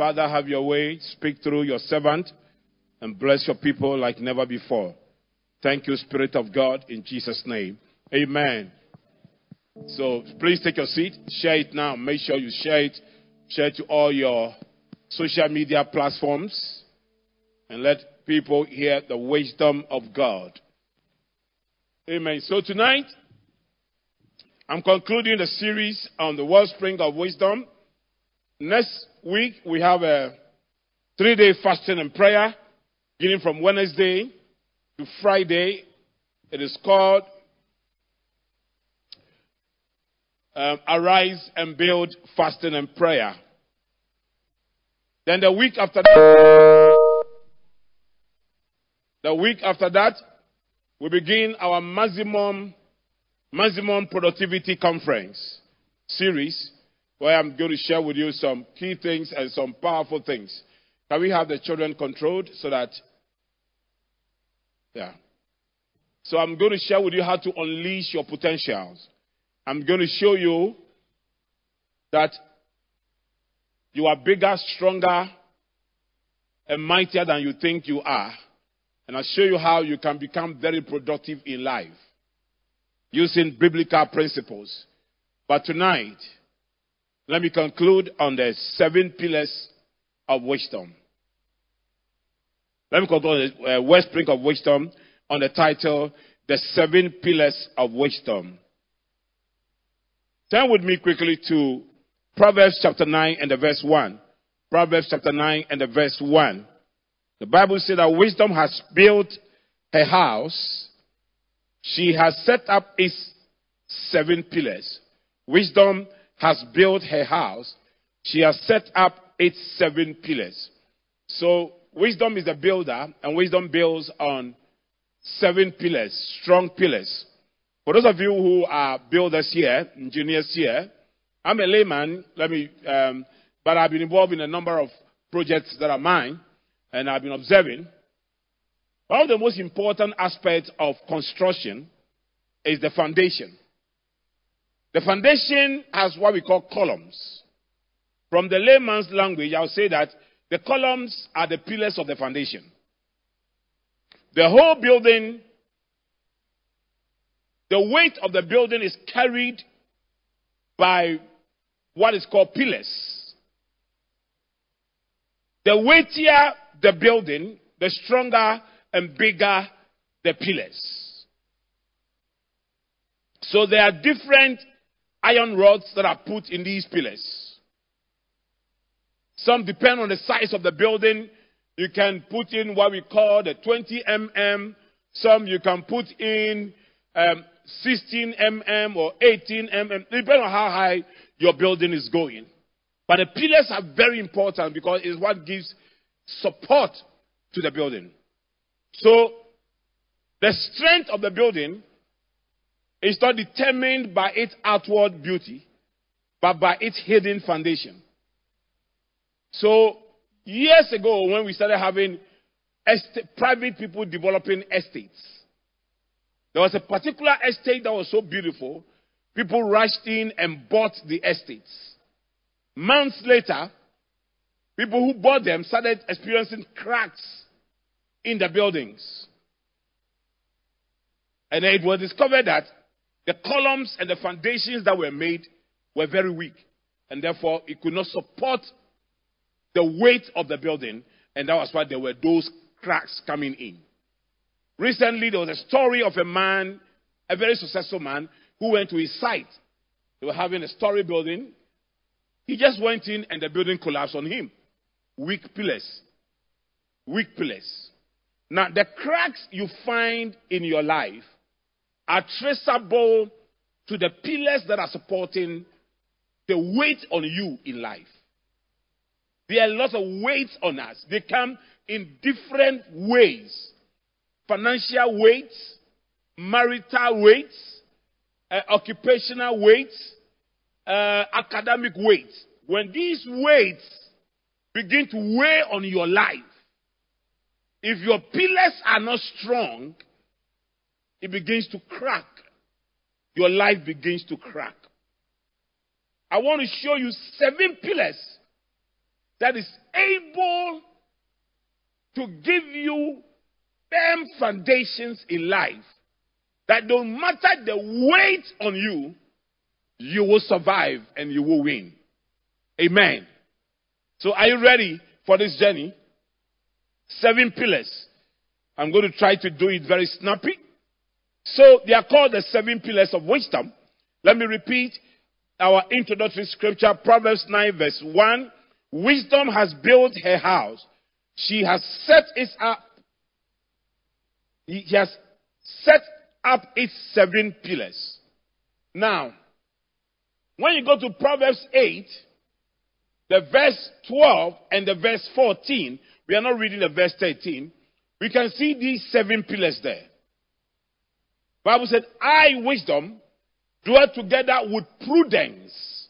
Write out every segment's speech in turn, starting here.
Father, have your way. Speak through your servant and bless your people like never before. Thank you, Spirit of God, in Jesus' name. Amen. So please take your seat. Share it now. Make sure you share it. Share it to all your social media platforms and let people hear the wisdom of God. Amen. So tonight, I'm concluding the series on the wellspring of wisdom. Next week, we have a three day fasting and prayer, beginning from Wednesday to Friday. It is called um, Arise and Build Fasting and Prayer. Then the week after that, the week after that, we begin our maximum maximum productivity conference series where I'm going to share with you some key things and some powerful things. Can we have the children controlled so that yeah. So I'm going to share with you how to unleash your potentials. I'm going to show you that you are bigger, stronger, and mightier than you think you are. And I'll show you how you can become very productive in life using biblical principles. But tonight, let me conclude on the seven pillars of wisdom. Let me conclude on the uh, wellspring of wisdom on the title, The Seven Pillars of Wisdom. Turn with me quickly to Proverbs chapter 9 and the verse 1. Proverbs chapter 9 and the verse 1. The Bible says that wisdom has built her house. She has set up its seven pillars. Wisdom has built her house. She has set up its seven pillars. So, wisdom is the builder, and wisdom builds on seven pillars, strong pillars. For those of you who are builders here, engineers here, I'm a layman, let me, um, but I've been involved in a number of projects that are mine, and I've been observing. One of the most important aspects of construction is the foundation. The foundation has what we call columns. From the layman's language, I'll say that the columns are the pillars of the foundation. The whole building, the weight of the building is carried by what is called pillars. The weightier the building, the stronger and bigger the pillars. So there are different iron rods that are put in these pillars. Some depend on the size of the building. You can put in what we call the 20 mm. Some you can put in um, 16 mm or 18 mm, depending on how high your building is going. But the pillars are very important because it's what gives support to the building. So, the strength of the building is not determined by its outward beauty, but by its hidden foundation. So, years ago, when we started having private people developing estates, there was a particular estate that was so beautiful, people rushed in and bought the estates. Months later, people who bought them started experiencing cracks in the buildings. And it was discovered that the columns and the foundations that were made were very weak. And therefore, it could not support the weight of the building. And that was why there were those cracks coming in. Recently, there was a story of a man, a very successful man, who went to his site. They were having a story building. He just went in and the building collapsed on him. Weak pillars. Weak pillars. Now, the cracks you find in your life are traceable to the pillars that are supporting the weight on you in life. There are lots of weights on us. They come in different ways financial weights, marital weights, uh, occupational weights, uh, academic weights. When these weights begin to weigh on your life, if your pillars are not strong, it begins to crack. Your life begins to crack. I want to show you seven pillars. that is able to give you firm foundations in life that don't matter the weight on you, you will survive and you will win. Amen. So are you ready for this journey? Seven pillars. I'm going to try to do it very snappy. So they are called the seven pillars of wisdom. Let me repeat our introductory scripture, Proverbs 9 verse 1. Wisdom has built her house. She has set it up. He has set up its seven pillars. Now, when you go to Proverbs 8, the verse 12 and the verse 14, we are not reading the verse 13, we can see these seven pillars there. Bible said, I, wisdom, dwell together with prudence.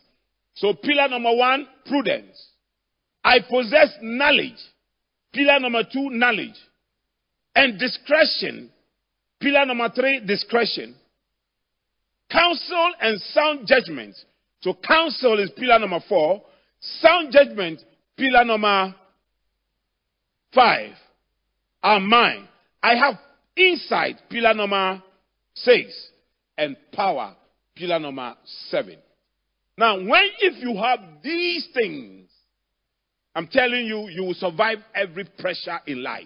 So pillar number one, prudence. I possess knowledge. Pillar number two, knowledge. And discretion. Pillar number three, discretion. Counsel and sound judgment. So counsel is pillar number four. Sound judgment, pillar number five. Are mine. I have insight, pillar number six. And power, pillar number seven. Now, when if you have these things, I'm telling you, you will survive every pressure in life.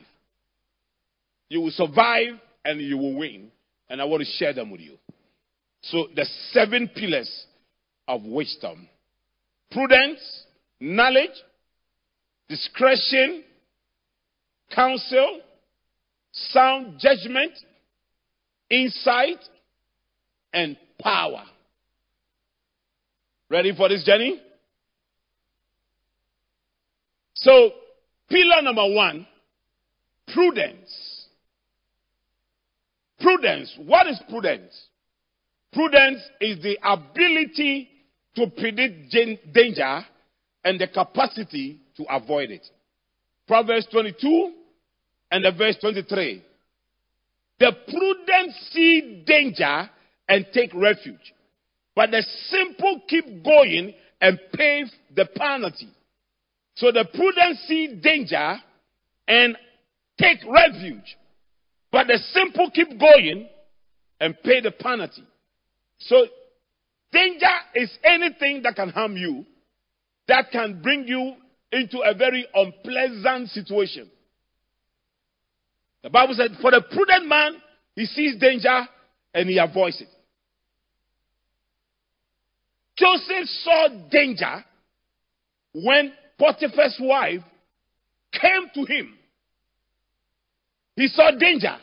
You will survive and you will win. And I want to share them with you. So, the seven pillars of wisdom prudence, knowledge, discretion, counsel, sound judgment, insight, and power. Ready for this journey? So, pillar number one prudence. Prudence. What is prudence? Prudence is the ability to predict danger and the capacity to avoid it. Proverbs 22 and the verse 23. The prudent see danger and take refuge, but the simple keep going and pay the penalty. So the prudent see danger and take refuge, but the simple keep going and pay the penalty. So danger is anything that can harm you, that can bring you into a very unpleasant situation. The Bible said, for the prudent man, he sees danger and he avoids it. Joseph saw danger when Potiphar's wife came to him. He saw danger.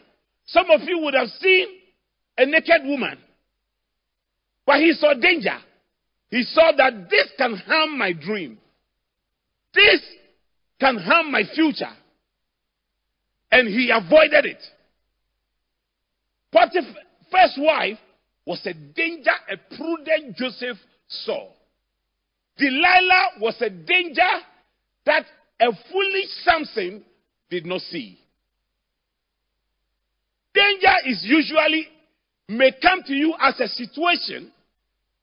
Some of you would have seen a naked woman, but he saw danger. He saw that this can harm my dream. This can harm my future. And he avoided it. Potiphar's wife was a danger a prudent Joseph saw. Delilah was a danger that a foolish Samson did not see. Danger is usually may come to you as a situation,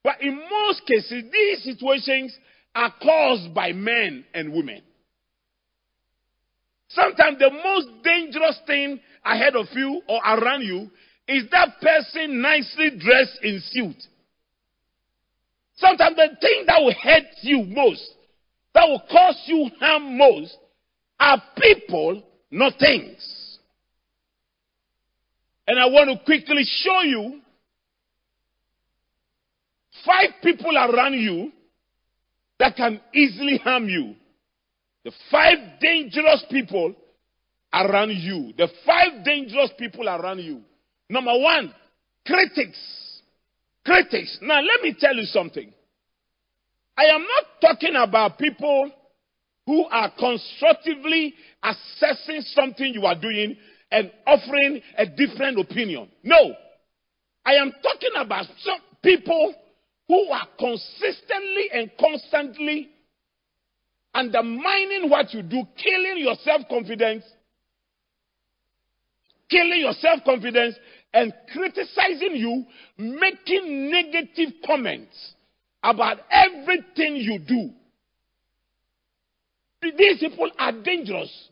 but in most cases, these situations are caused by men and women. Sometimes the most dangerous thing ahead of you or around you is that person nicely dressed in suit. Sometimes the thing that will hurt you most, that will cause you harm most, are people, not things. And I want to quickly show you five people around you that can easily harm you. The five dangerous people around you. The five dangerous people around you. Number one, critics. Critics. Now, let me tell you something. I am not talking about people who are constructively assessing something you are doing and offering a different opinion. No. I am talking about some people who are consistently and constantly undermining what you do, killing your self confidence, killing your self confidence, and criticizing you, making negative comments about everything you do. These people are dangerous.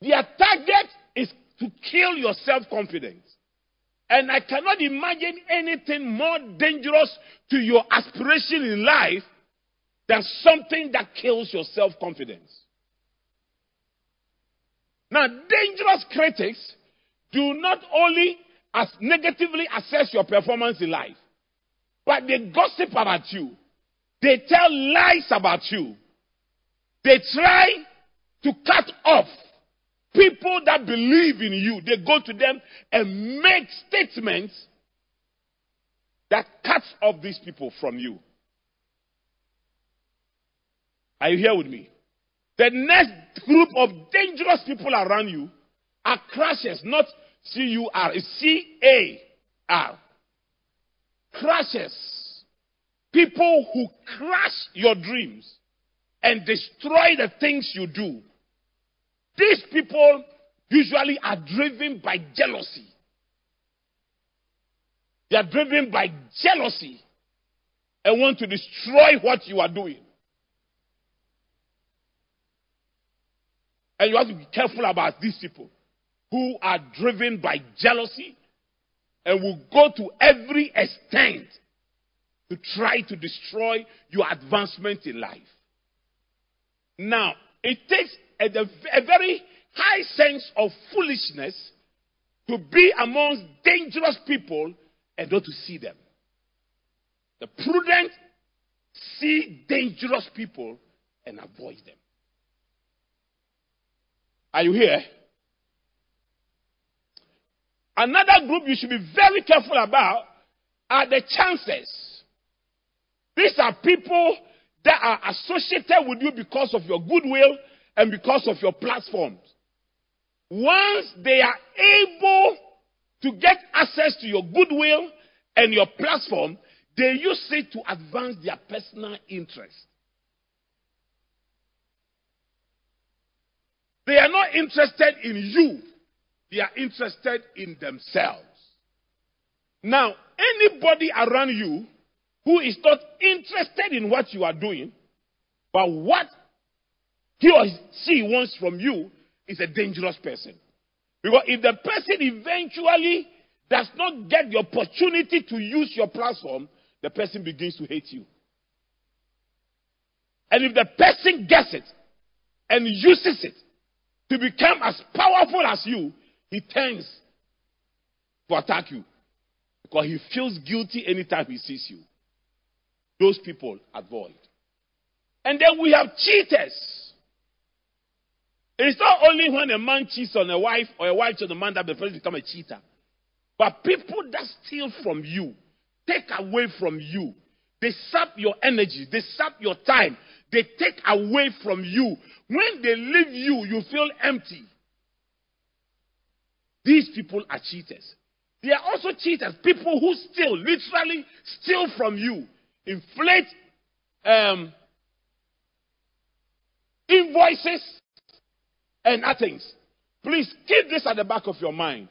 Their target is to kill your self confidence. And I cannot imagine anything more dangerous to your aspiration in life than something that kills your self confidence. Now, dangerous critics do not only as negatively assess your performance in life, but they gossip about you. They tell lies about you. They try to cut off people that believe in you. They go to them and make statements that cuts off these people from you. Are you here with me? The next group of dangerous people around you are crashers, not C U R, it's C A R. People who crash your dreams and destroy the things you do. These people usually are driven by jealousy. They are driven by jealousy and want to destroy what you are doing. And you have to be careful about these people who are driven by jealousy and will go to every extent to try to destroy your advancement in life. Now, it takes a, a very high sense of foolishness to be amongst dangerous people and not to see them. The prudent see dangerous people and avoid them. Are you here? Another group you should be very careful about are the chances. These are people that are associated with you because of your goodwill and because of your platforms. Once they are able to get access to your goodwill and your platform, they use it to advance their personal interest. They are not interested in you, they are interested in themselves. Now, anybody around you who is not interested in what you are doing, but what he or she wants from you is a dangerous person. Because if the person eventually does not get the opportunity to use your platform, the person begins to hate you. And if the person gets it and uses it, to become as powerful as you, he tends to attack you because he feels guilty anytime he sees you. Those people avoid. And then we have cheaters. It's not only when a man cheats on a wife or a wife cheats on a man that the person becomes a cheater. But people that steal from you, take away from you, they sap your energy, they sap your time, they take away from you. When they leave you, you feel empty. These people are cheaters. They are also cheaters, people who steal, literally steal from you, inflate um, invoices and other things. Please keep this at the back of your mind.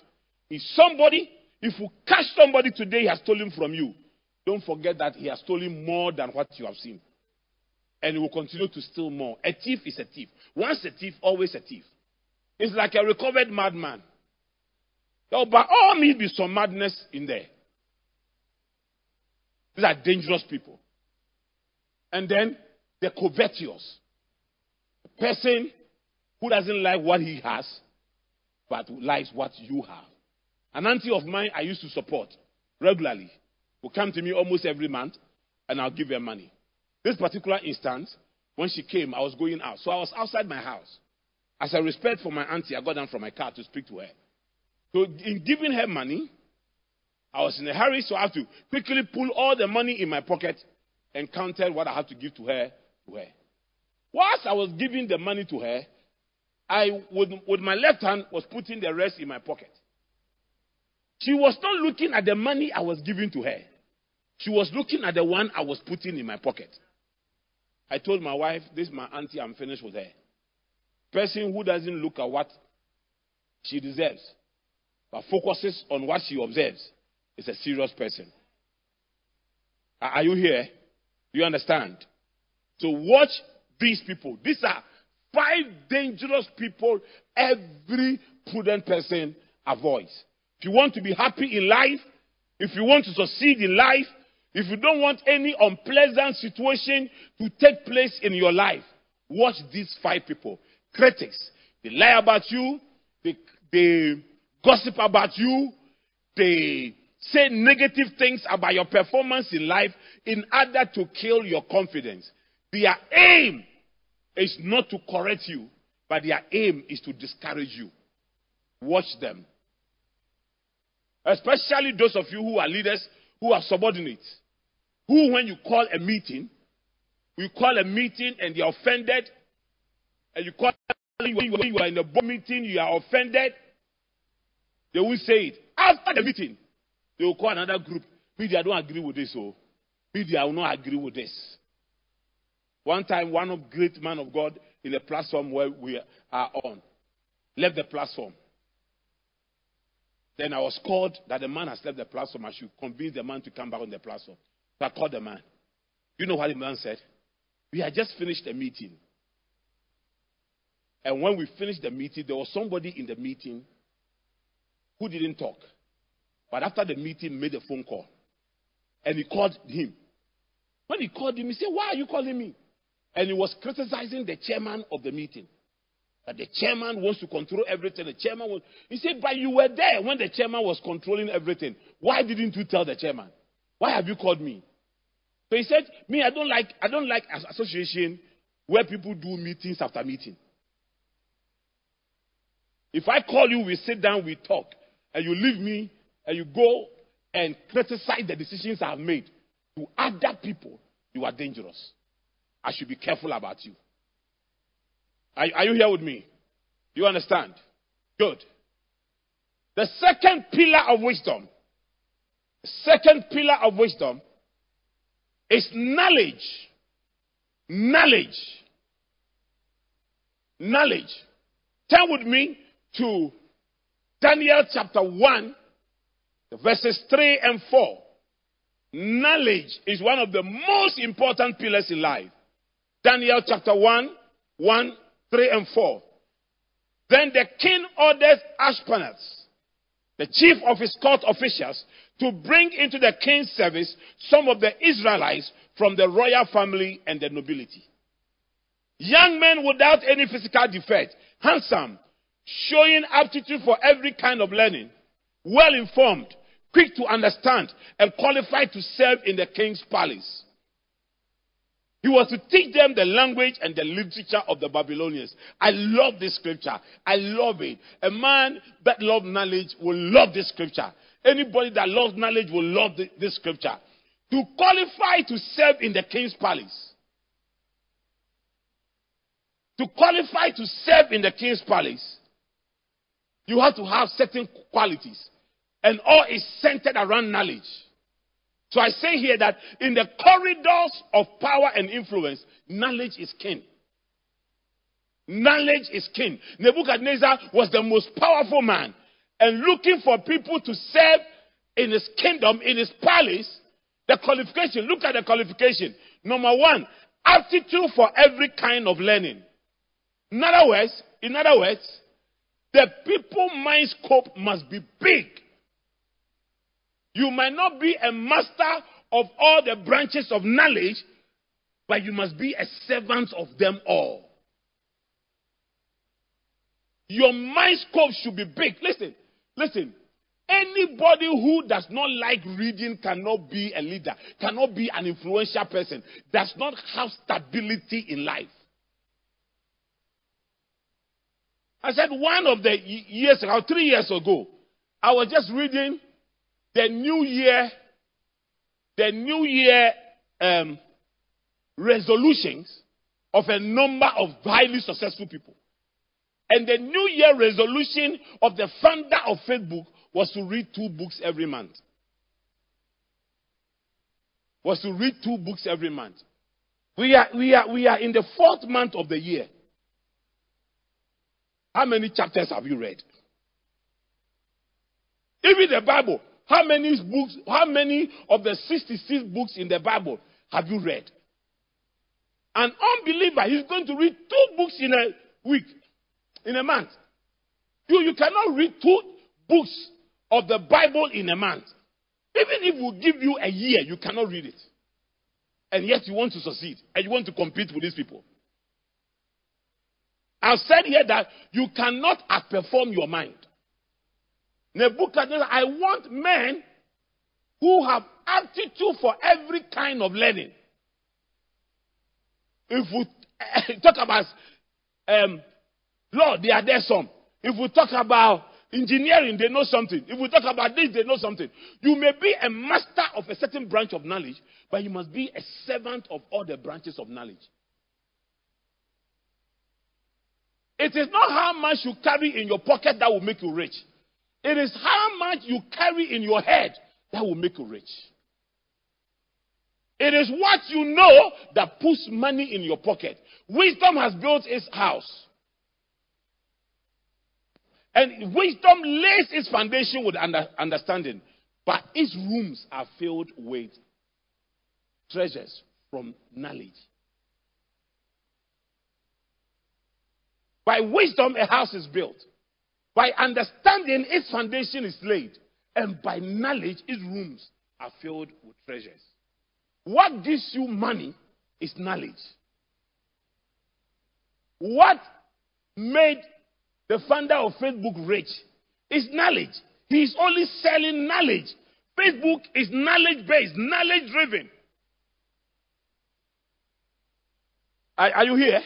If somebody, if you catch somebody today, he has stolen from you, don't forget that he has stolen more than what you have seen and he will continue to steal more. A thief is a thief. Once a thief, always a thief. It's like a recovered madman. There will by all means be some madness in there. These are dangerous people. And then the covetous. A person who doesn't like what he has, but likes what you have. An auntie of mine I used to support regularly will come to me almost every month, and I'll give her money. This particular instance, when she came, I was going out. So I was outside my house. As a respect for my auntie, I got down from my car to speak to her. So in giving her money, I was in a hurry, so I had to quickly pull all the money in my pocket and counted what I had to give to her to her. Whilst I was giving the money to her, I with, with my left hand was putting the rest in my pocket. She was not looking at the money I was giving to her. She was looking at the one I was putting in my pocket. I told my wife, This is my auntie, I'm finished with her. Person who doesn't look at what she deserves, but focuses on what she observes, is a serious person. Are you here? Do you understand? So watch these people. These are five dangerous people every prudent person avoids. If you want to be happy in life, if you want to succeed in life, if you don't want any unpleasant situation to take place in your life, watch these five people. Critics. They lie about you, they, they gossip about you, they say negative things about your performance in life in order to kill your confidence. Their aim is not to correct you, but their aim is to discourage you. Watch them. Especially those of you who are leaders who are subordinates. Who, when you call a meeting, you call a meeting and they're offended, and you call when you are in a board meeting, you are offended, they will say it. After the meeting, they will call another group. Media don't agree with this, so media will not agree with this. One time, one of great man of God in the platform where we are on left the platform. Then I was called that the man has left the platform. I should convince the man to come back on the platform. So I called the man. You know what the man said? We had just finished the meeting. And when we finished the meeting, there was somebody in the meeting who didn't talk. But after the meeting, made a phone call. And he called him. When he called him, he said, Why are you calling me? And he was criticizing the chairman of the meeting. That the chairman wants to control everything. The chairman was, he said, But you were there when the chairman was controlling everything. Why didn't you tell the chairman? Why have you called me? So he said, Me, I don't like I don't like association where people do meetings after meeting. If I call you, we sit down, we talk, and you leave me and you go and criticize the decisions I've made to other people, you are dangerous. I should be careful about you. Are, are you here with me? You understand? Good. The second pillar of wisdom, second pillar of wisdom is knowledge. Knowledge. Knowledge. Turn with me to Daniel chapter 1, verses 3 and 4. Knowledge is one of the most important pillars in life. Daniel chapter 1, 1, 3 and 4. Then the king orders Ashpenaz, the chief of his court officials, to bring into the king's service some of the Israelites from the royal family and the nobility. Young men without any physical defect, handsome, showing aptitude for every kind of learning, well informed, quick to understand, and qualified to serve in the king's palace. He was to teach them the language and the literature of the Babylonians. I love this scripture. I love it. A man that loves knowledge will love this scripture. Anybody that loves knowledge will love this scripture. To qualify to serve in the king's palace. To qualify to serve in the king's palace, you have to have certain qualities. And all is centered around knowledge. So I say here that in the corridors of power and influence, knowledge is king. Knowledge is king. Nebuchadnezzar was the most powerful man. And looking for people to serve in his kingdom, in his palace, the qualification, look at the qualification. Number one, aptitude for every kind of learning. In other words, in other words, the people mind scope must be big. You might not be a master of all the branches of knowledge, but you must be a servant of them all. Your mind scope should be big. Listen, listen. Anybody who does not like reading cannot be a leader, cannot be an influential person, does not have stability in life. I said one of the years ago, three years ago, I was just reading the new year, the new year um, resolutions of a number of highly successful people. And the new year resolution of the founder of Facebook was to read two books every month. Was to read two books every month. We are, we are, we are in the fourth month of the year. How many chapters have you read? Even the Bible, how many books, how many of the 66 books in the Bible have you read? An unbeliever is going to read two books in a week, in a month. You, you cannot read two books of the Bible in a month. Even if we give you a year, you cannot read it. And yet you want to succeed and you want to compete with these people. I've said here that you cannot outperform your mind. Nebuchadnezzar, I want men who have aptitude for every kind of learning. If we talk about um, law, they are there some. If we talk about engineering, they know something. If we talk about this, they know something. You may be a master of a certain branch of knowledge, but you must be a servant of all the branches of knowledge. It is not how much you carry in your pocket that will make you rich. It is how much you carry in your head that will make you rich. It is what you know that puts money in your pocket. Wisdom has built its house. And wisdom lays its foundation with understanding. But its rooms are filled with treasures from knowledge. By wisdom, a house is built. By understanding, its foundation is laid. And by knowledge, its rooms are filled with treasures. What gives you money is knowledge. What made the founder of Facebook rich is knowledge. He is only selling knowledge. Facebook is knowledge based, knowledge driven. Are, are you here?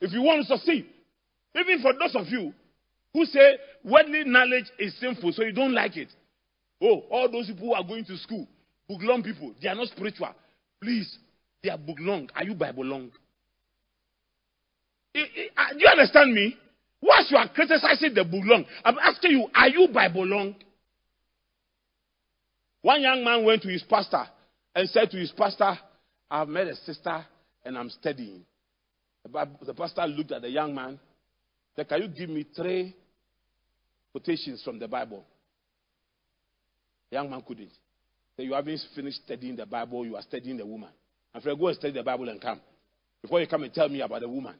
If you want to succeed, even for those of you who say worldly knowledge is sinful, so you don't like it. Oh, all those people who are going to school, book long people, they are not spiritual. Please, they are book long. Are you Bible long? Do you understand me? Once you are criticizing the book long, I'm asking you, are you Bible long? One young man went to his pastor and said to his pastor, I've met a sister and I'm studying. The pastor looked at the young man said, Can you give me three quotations from the Bible? The young man couldn't. Say, You haven't finished studying the Bible, you are studying the woman. Friend, go and study the Bible and come. Before you come and tell me about the woman.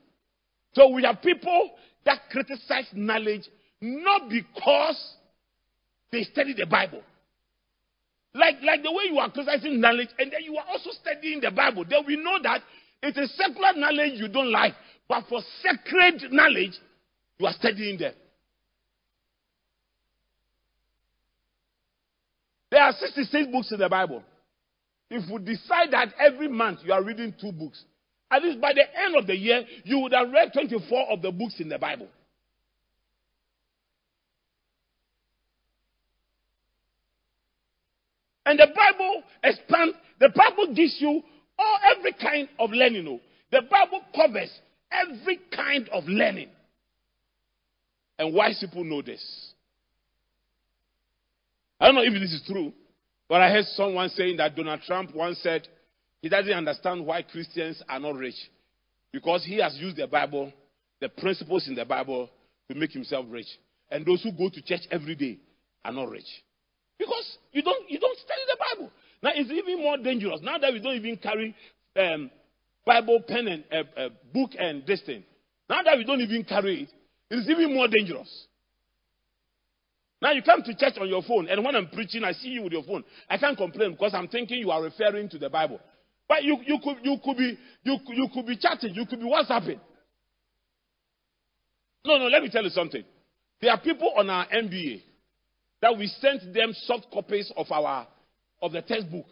So we have people that criticize knowledge not because they study the Bible. Like, like the way you are criticizing knowledge, and then you are also studying the Bible. Then we know that it is secular knowledge you don't like, but for sacred knowledge, you are studying them. There are 66 books in the Bible. If we decide that every month you are reading two books, at least by the end of the year, you would have read 24 of the books in the Bible. And the Bible expands, the Bible gives you all every kind of learning. Oh. The Bible covers every kind of learning. And wise people know this. I don't know if this is true, but I heard someone saying that Donald Trump once said he doesn't understand why Christians are not rich. Because he has used the Bible, the principles in the Bible, to make himself rich. And those who go to church every day are not rich. Because you don't, you don't study the Bible. Now it's even more dangerous. Now that we don't even carry um, Bible pen and uh, uh, book and this thing. Now that we don't even carry it, it is even more dangerous. Now you come to church on your phone, and when I'm preaching, I see you with your phone. I can't complain because I'm thinking you are referring to the Bible. But you, you could you could be you, you could be chatting, you could be WhatsApping. No, no, let me tell you something. There are people on our MBA that we sent them soft copies of our of the textbook.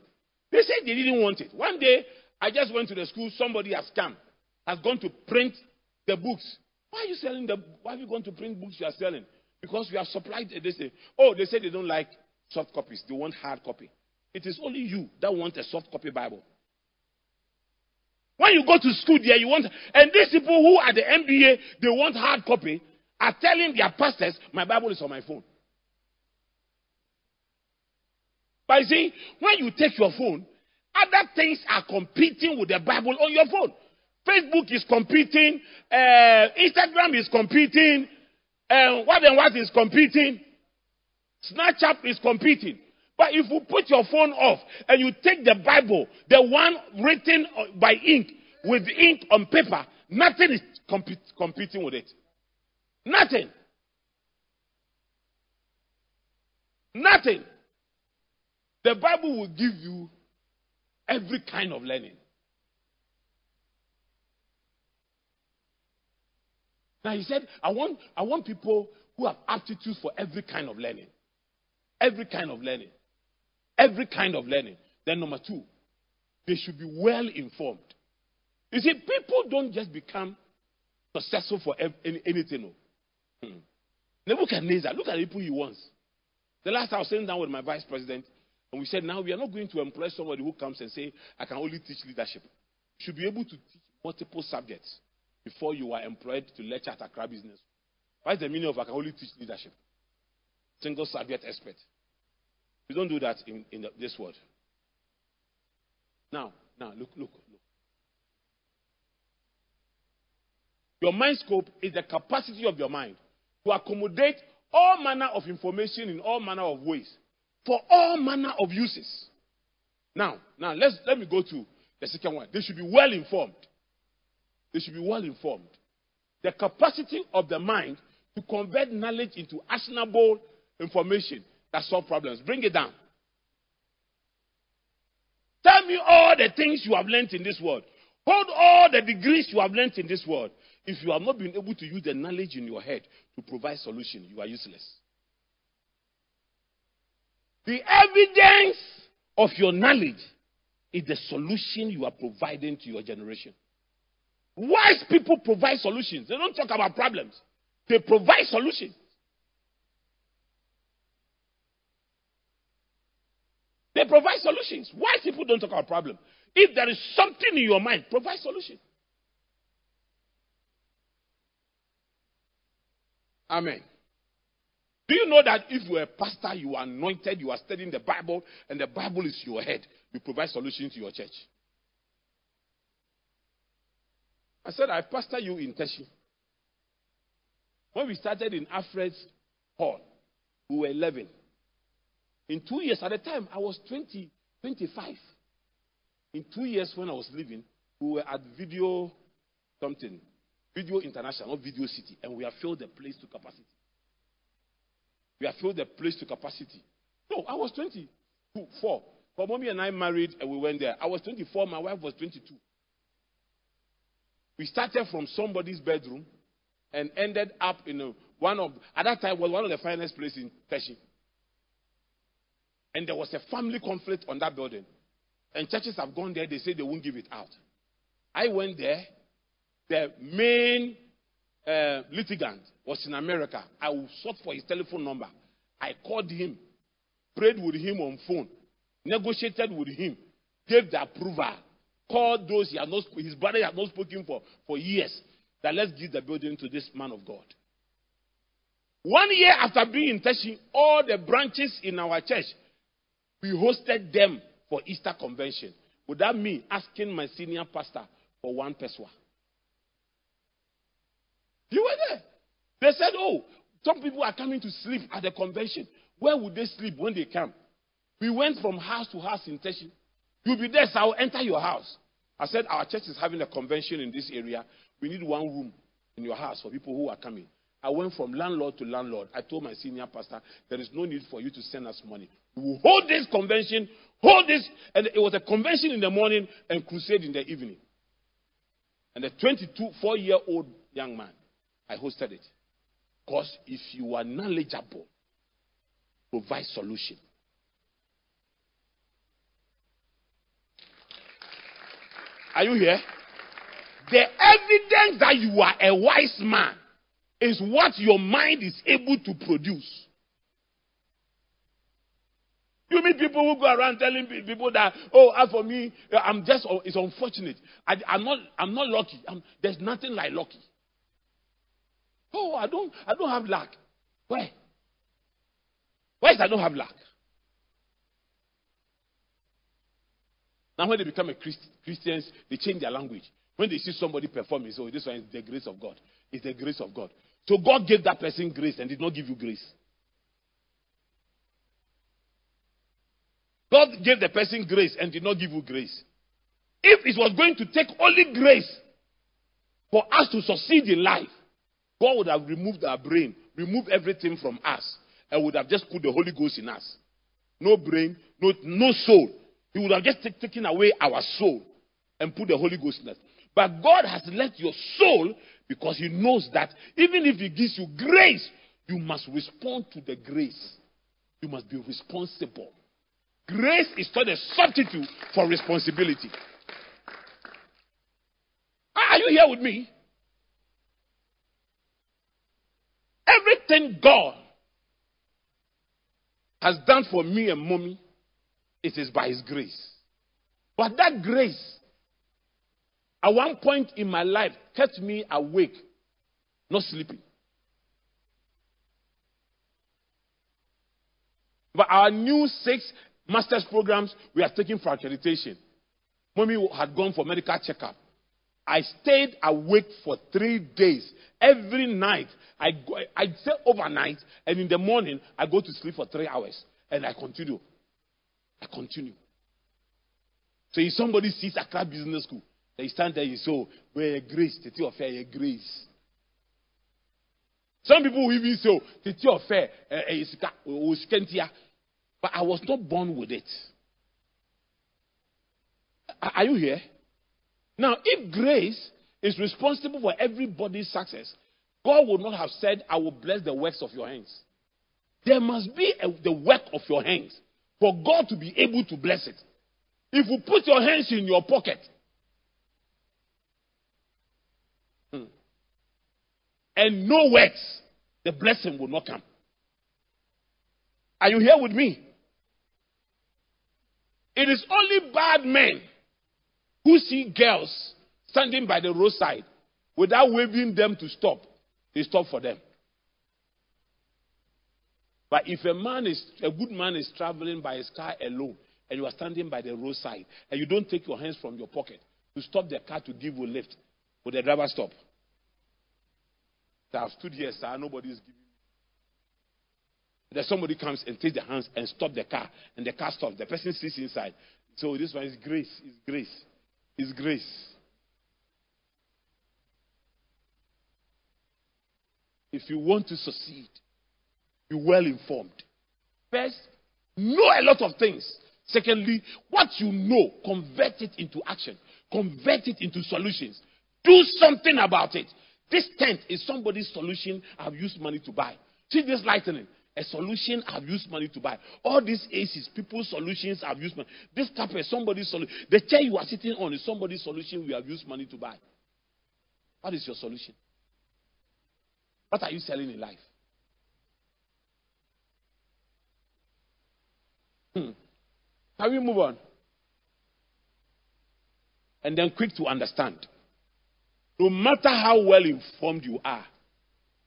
They said they didn't want it. One day I just went to the school, somebody has come, has gone to print the books. Why are you selling the why are you going to print books you are selling? Because we have supplied they say, oh, they say they don't like soft copies, they want hard copy. It is only you that want a soft copy Bible. When you go to school there, you want and these people who are the MBA, they want hard copy, are telling their pastors, My Bible is on my phone. But you see, when you take your phone, other things are competing with the Bible on your phone. Facebook is competing, uh, Instagram is competing, uh, what and what is competing, Snapchat is competing. But if you put your phone off and you take the Bible, the one written uh, by ink, with ink on paper, nothing is competing with it? Nothing. Nothing. The Bible will give you every kind of learning. Now he said, I want, I want people who have aptitudes for every kind of learning. Every kind of learning. Every kind of learning. Then number two, they should be well informed. You see, people don't just become successful for anything. Hmm. Nebuchadnezzar, look at the people he wants. The last I was sitting down with my vice president, and we said, now we are not going to employ somebody who comes and say, I can only teach leadership. You should be able to teach multiple subjects before you are employed to lecture at Accra Business. What's the meaning of I can only teach leadership? Single subject expert. We don't do that in, in the, this world. Now, now, look, look, look. Your mind scope is the capacity of your mind to accommodate all manner of information in all manner of ways for all manner of uses. Now, now let's let me go to the second one. They should be well informed. They should be well informed. The capacity of the mind to convert knowledge into actionable information that solve problems. Bring it down. Tell me all the things you have learned in this world. Hold all the degrees you have learned in this world. If you have not been able to use the knowledge in your head to provide solution, you are useless. The evidence of your knowledge is the solution you are providing to your generation. Wise people provide solutions. They don't talk about problems. They provide solutions. They provide solutions. Wise people don't talk about problems. If there is something in your mind, provide solution. Amen. Do you know that if you are a pastor, you are anointed, you are studying the Bible, and the Bible is your head, you provide solutions to your church? I said, I pastor you in Teshie. When we started in Alfred's Hall, we were 11. In two years, at the time, I was 20, 25. In two years, when I was leaving, we were at Video something, Video International, not Video City, and we have filled the place to capacity. We have filled the place to capacity. No, I was 24. But mommy and I married and we went there. I was 24, my wife was 22. We started from somebody's bedroom and ended up in a, one of, at that time, was one of the finest places in Teshie. And there was a family conflict on that building. And churches have gone there, they say they won't give it out. I went there. The main uh, litigant was in America. I sought for his telephone number. I called him, prayed with him on phone, negotiated with him, gave the approval, called those he had not, his brother had not spoken for, for years, that let's give the building to this man of God. One year after being in Teshie, all the branches in our church, we hosted them for Easter convention. Without me asking my senior pastor for one pesewa. You were there. They said, Oh, some people are coming to sleep at the convention. Where would they sleep when they come? We went from house to house in Teshie. You'll be there, so I'll enter your house. I said, Our church is having a convention in this area. We need one room in your house for people who are coming. I went from landlord to landlord. I told my senior pastor, There is no need for you to send us money. We hold this convention, hold this. And it was a convention in the morning and crusade in the evening. And the 22, four year old young man, I hosted it. Because if you are knowledgeable, provide solution. Are you here? The evidence that you are a wise man is what your mind is able to produce. You meet people who go around telling people that, oh, as for me, I'm just, it's unfortunate. I, am not, I'm not lucky. I'm, there's nothing like lucky. Oh, I don't, I don't have luck. Why? Why is I don't have luck? Now, when they become a Christ, Christians, they change their language. When they see somebody performing, so this one is the grace of God. It's the grace of God. So God gave that person grace and did not give you grace. God gave the person grace and did not give you grace. If it was going to take only grace For us to succeed in life, God would have removed our brain, removed everything from us, and would have just put the Holy Ghost in us. No brain, no, no soul. He would have just t- taken away our soul and put the Holy Ghost in us. But God has left your soul because He knows that even if He gives you grace, you must respond to the grace. You must be responsible. Grace is not a substitute for responsibility. Are you here with me? Everything God has done for me and mommy, it is by His grace. But that grace, at one point in my life, kept me awake, not sleeping. But our new six master's programs we are taking for accreditation. Mommy had gone for medical checkup. I stayed awake for three days. Every night, I go, I stay overnight, and in the morning, I go to sleep for three hours, and I continue. I continue. So if somebody sees a Accra Business School, they stand there and say, oh, we're grace, tete of fair, grace. Some people will even say, tete of fair, but I was not born with it. Are you here? Now, if grace is responsible for everybody's success, God would not have said, I will bless the works of your hands. There must be a, the work of your hands for God to be able to bless it. If you put your hands in your pocket hmm, and no works, the blessing will not come. Are you here with me? It is only bad men who see girls standing by the roadside without waving them to stop, they stop for them. But if a man is a good man is traveling by his car alone and you are standing by the roadside and you don't take your hands from your pocket to stop the car to give you a lift, will the driver stop? I have stood here, sir, nobody is giving. Then somebody comes and takes the hands and stop the car, and the car stops. The person sits inside. So this one is grace. Is grace. Is grace. If you want to succeed, be well informed. First, know a lot of things. Secondly, what you know, convert it into action, convert it into solutions. Do something about it. This tent is somebody's solution I've used money to buy. See this lightning a solution I've used money to buy. All these aces, people's solutions I've used money. This carpet, somebody's solution. The chair you are sitting on is somebody's solution we have used money to buy. What is your solution? What are you selling in life? Hmm. Can we move on? And then quick to understand. No matter how well informed you are,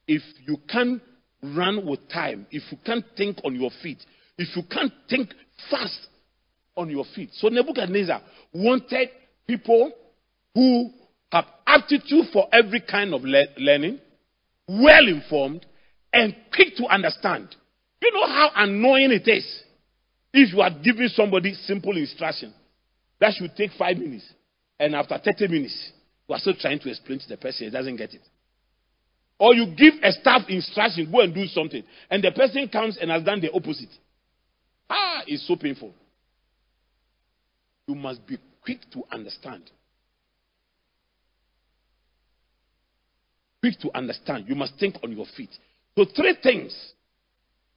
if you can't run with time, if you can't think on your feet, if you can't think fast on your feet. So Nebuchadnezzar wanted people who have aptitude for every kind of le- learning, well informed, and quick to understand. You know how annoying it is if you are giving somebody simple instruction that should take five minutes, and after 30 minutes, you are still trying to explain to the person, he doesn't get it. Or you give a staff instruction, go and do something, and the person comes and has done the opposite. Ah, it's so painful. You must be quick to understand. Quick to understand. You must think on your feet. So, three things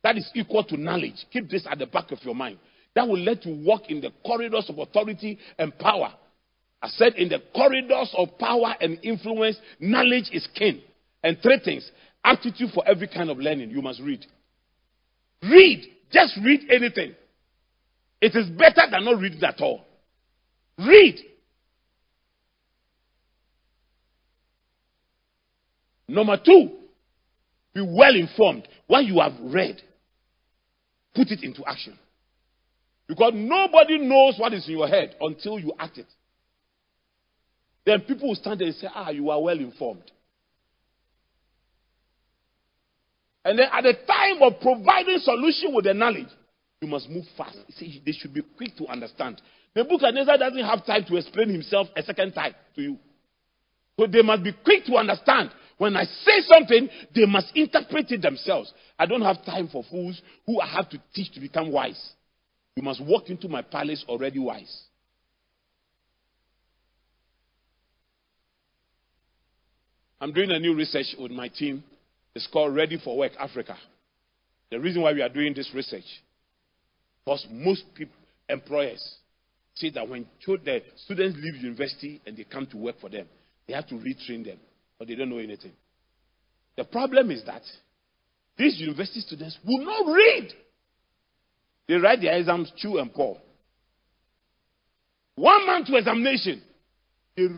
that is equal to knowledge. Keep this at the back of your mind. That will let you walk in the corridors of authority and power. I said, in the corridors of power and influence, knowledge is king. And three things aptitude for every kind of learning. You must read. Read. Just read anything. It is better than not reading at all. Read. Number two, be well informed. What you have read, put it into action. Because nobody knows what is in your head until you act it. Then people will stand there and say, Ah, you are well informed. And then at the time of providing solution with the knowledge, you must move fast. See, they should be quick to understand. Nebuchadnezzar doesn't have time to explain himself a second time to you. So they must be quick to understand. When I say something, they must interpret it themselves. I don't have time for fools who I have to teach to become wise. You must walk into my palace already wise. I'm doing a new research with my team. It's called Ready for Work Africa. The reason why we are doing this research, because most people, employers say that when the students leave university and they come to work for them, they have to retrain them, but they don't know anything. The problem is that these university students will not read. They write their exams chew and pour. One month to examination, they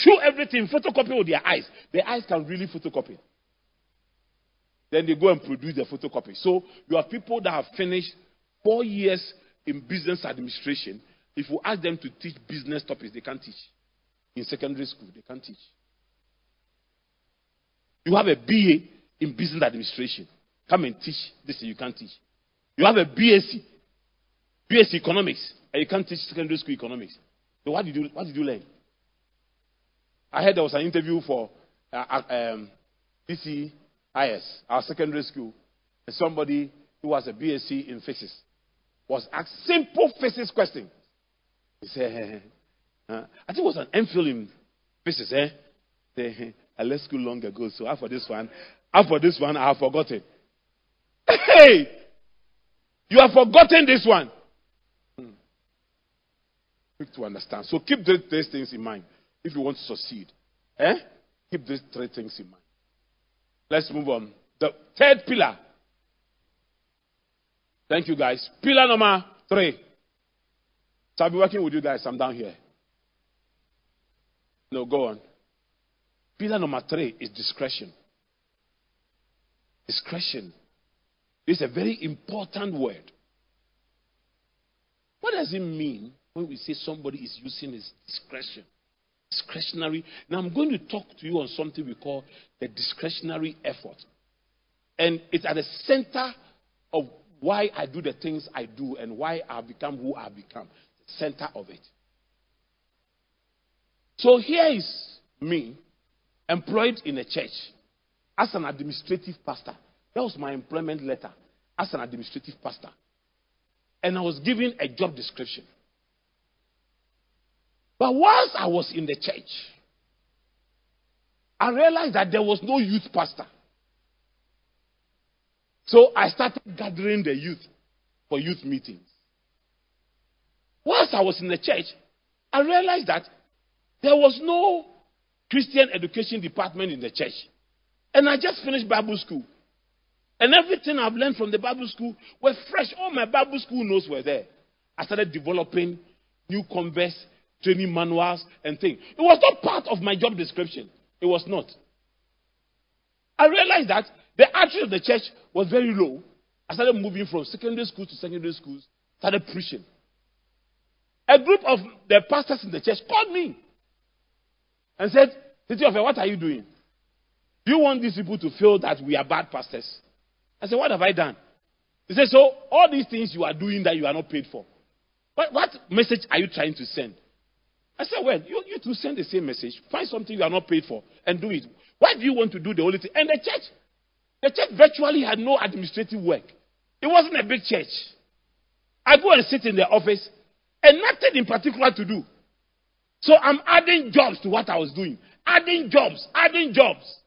show everything, photocopy with their eyes. Their eyes can really photocopy. Then they go and produce the photocopy. So you have people that have finished four years in business administration. If you ask them to teach business topics, they can't teach. In secondary school, they can't teach. You have a BA in business administration. Come and teach this, you can't teach. You have a BSc, BSc economics, and you can't teach secondary school economics. So what did you, what did you learn? I heard there was an interview for uh, uh um, our secondary school, and somebody who has a BSc in physics was asked simple physics question. He said, uh, I think it was an MPhil in physics, eh? I left school long ago, so after this one, after this one, I have forgotten. Hey! You have forgotten this one. Hmm. Quick to understand. So keep these things in mind if you want to succeed. Eh? Keep these three things in mind. Let's move on. The third pillar. Thank you, guys. Pillar number three. So I'll be working with you guys. I'm down here. No, go on. Pillar number three is discretion. Discretion is a very important word. What does it mean when we say somebody is using his discretion? Discretionary. Now, I'm going to talk to you on something we call the discretionary effort. And it's at the center of why I do the things I do and why I've become who I've become. The center of it. So here is me, employed in a church as an administrative pastor. That was my employment letter as an administrative pastor. And I was given a job description. But once I was in the church, I realized that there was no youth pastor. So I started gathering the youth for youth meetings. Once I was in the church, I realized that there was no Christian education department in the church. And I just finished Bible school. And everything I've learned from the Bible school was fresh. All my Bible school notes were there. I started developing new converse training manuals and things. It was not part of my job description. It was not. I realized that the attitude of the church was very low. I started moving from secondary school to secondary schools, started preaching. A group of the pastors in the church called me and said, Titi what are you doing? Do you want these people to feel that we are bad pastors? I said, What have I done? He said, So all these things you are doing that you are not paid for. What, what message are you trying to send? I said, Well, you, you to send the same message. Find something you are not paid for and do it. Why do you want to do the only thing? And the church, the church virtually had no administrative work. It wasn't a big church. I go and sit in the office and nothing in particular to do. So I'm adding jobs to what I was doing. Adding jobs, adding jobs.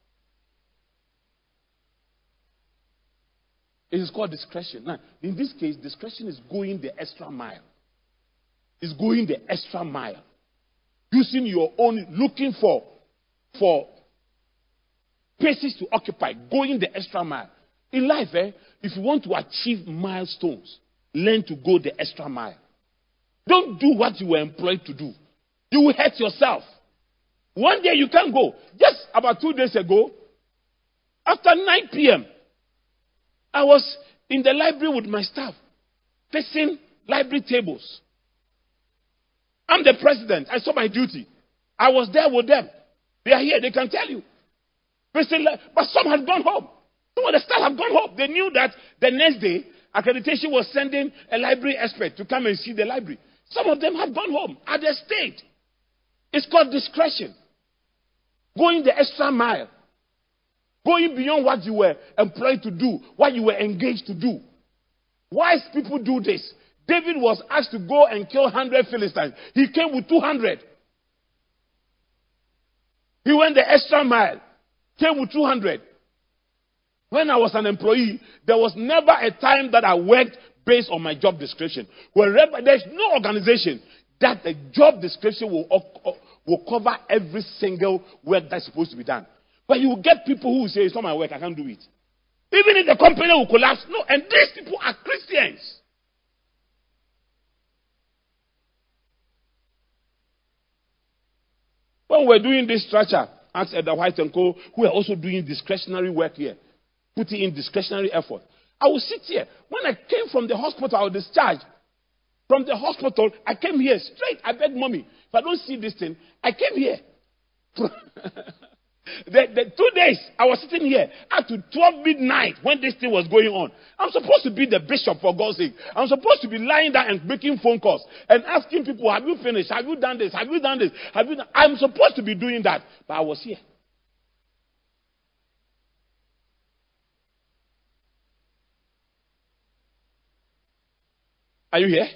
It is called discretion. Now, in this case, discretion is going the extra mile. It's going the extra mile using your own, looking for, for places to occupy, going the extra mile. In life, eh, if you want to achieve milestones, learn to go the extra mile. Don't do what you were employed to do. You will hurt yourself. One day you can't go. Just about two days ago, after 9 p.m., I was in the library with my staff, facing library tables. I'm the president. I saw my duty. I was there with them. They are here. They can tell you. Uh, but some had gone home. Some of the staff have gone home. They knew that the next day, accreditation was sending a library expert to come and see the library. Some of them have gone home at their state. It's called discretion. Going the extra mile. Going beyond what you were employed to do, what you were engaged to do. Wise people do this. David was asked to go and kill 100 Philistines. He came with 200. He went the extra mile, came with 200. When I was an employee, there was never a time that I worked based on my job description. Wherever there's no organization that the job description will, uh, uh, will cover every single work that's supposed to be done. But you will get people who say, It's not my work, I can't do it. Even if the company will collapse. No, and these people are Christians. When we're doing this structure, ask Edda White and Co., who are also doing discretionary work here, putting in discretionary effort. I will sit here. When I came from the hospital, I was discharged. From the hospital, I came here straight. I begged mommy, if I don't see this thing, I came here. The, the, two days I was sitting here up to 12 midnight when this thing was going on. I'm supposed to be the bishop for God's sake. I'm supposed to be lying down and making phone calls and asking people, Have you finished? Have you done this? Have you done this? Have you done? I'm supposed to be doing that, but I was here. Are you here?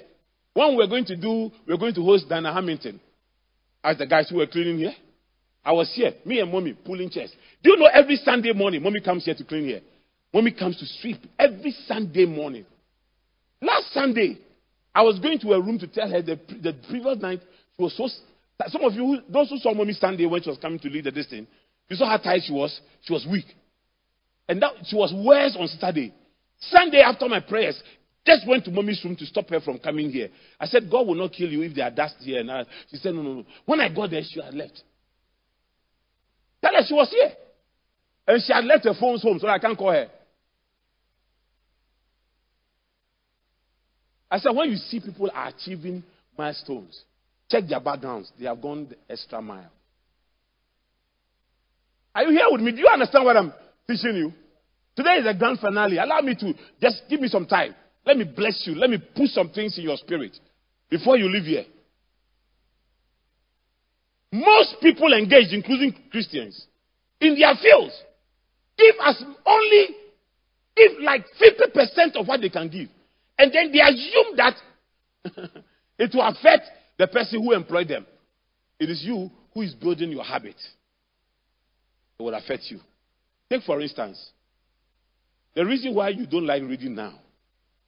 When we're going to do, we're going to host Dana Hamilton as the guys who were cleaning here. I was here, me and mommy pulling chairs. Do you know every Sunday morning, mommy comes here to clean here? Mommy comes to sweep every Sunday morning. Last Sunday, I was going to a room to tell her the, the previous night she was so. Some of you, those who saw mommy Sunday when she was coming to lead the distance, you saw how tired she was. She was weak, and that she was worse on Saturday. Sunday after my prayers, just went to mommy's room to stop her from coming here. I said, God will not kill you if there are dust here. And I, she said, No, no, no. When I got there, she had left. Tell her she was here. And she had left her phones home, so I can't call her. I said, when you see people are achieving milestones, check their backgrounds. They have gone the extra mile. Are you here with me? Do you understand what I'm teaching you? Today is the grand finale. Allow me to just give me some time. Let me bless you. Let me put some things in your spirit before you leave here. Most people engaged, including Christians, in their fields, give us only give like 50% of what they can give. And then they assume that it will affect the person who employed them. It is you who is building your habit. It will affect you. Take, for instance, the reason why you don't like reading now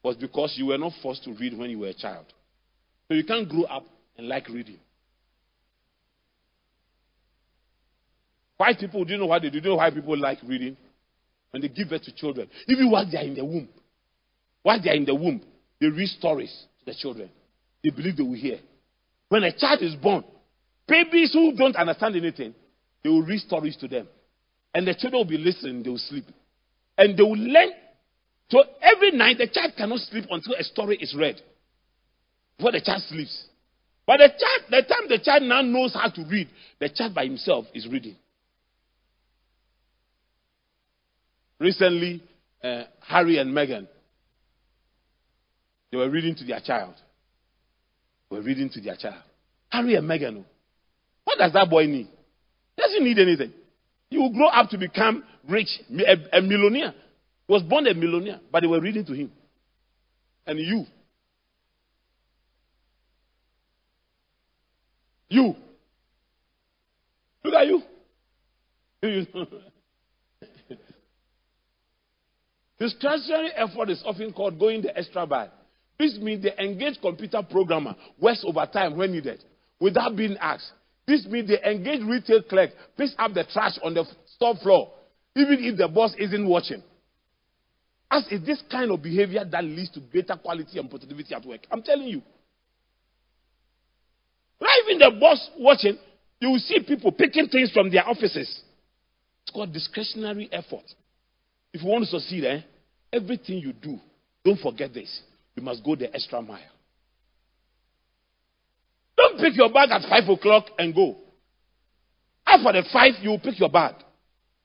was because you were not forced to read when you were a child. So you can't grow up and like reading. Why people do you know what they do? Do you know why people like reading? When they give birth to children. Even while they are in the womb. While they are in the womb, they read stories to the children. They believe they will hear. When a child is born, babies who don't understand anything, they will read stories to them. And the children will be listening, they will sleep. And they will learn. So every night, the child cannot sleep until a story is read. Before the child sleeps. But the child, the time the child now knows how to read, the child by himself is reading. Recently, uh, Harry and Meghan, they were reading to their child. They were reading to their child. Harry and Meghan, oh. what does that boy need? Doesn't need anything. He will grow up to become rich, a, a millionaire. He was born a millionaire, but they were reading to him. And you, you, look at you. This effort is often called going the extra mile. This means the engaged computer programmer works overtime when needed without being asked. This means the engaged retail clerk picks up the trash on the store floor, even if the boss isn't watching. As is this kind of behavior that leads to greater quality and productivity at work. I'm telling you. Not even the boss watching, you will see people picking things from their offices. It's called discretionary effort. If you want to succeed, eh, Everything you do, don't forget this. You must go the extra mile. Don't pick your bag at 5 o'clock and go. After the 5, you will pick your bag.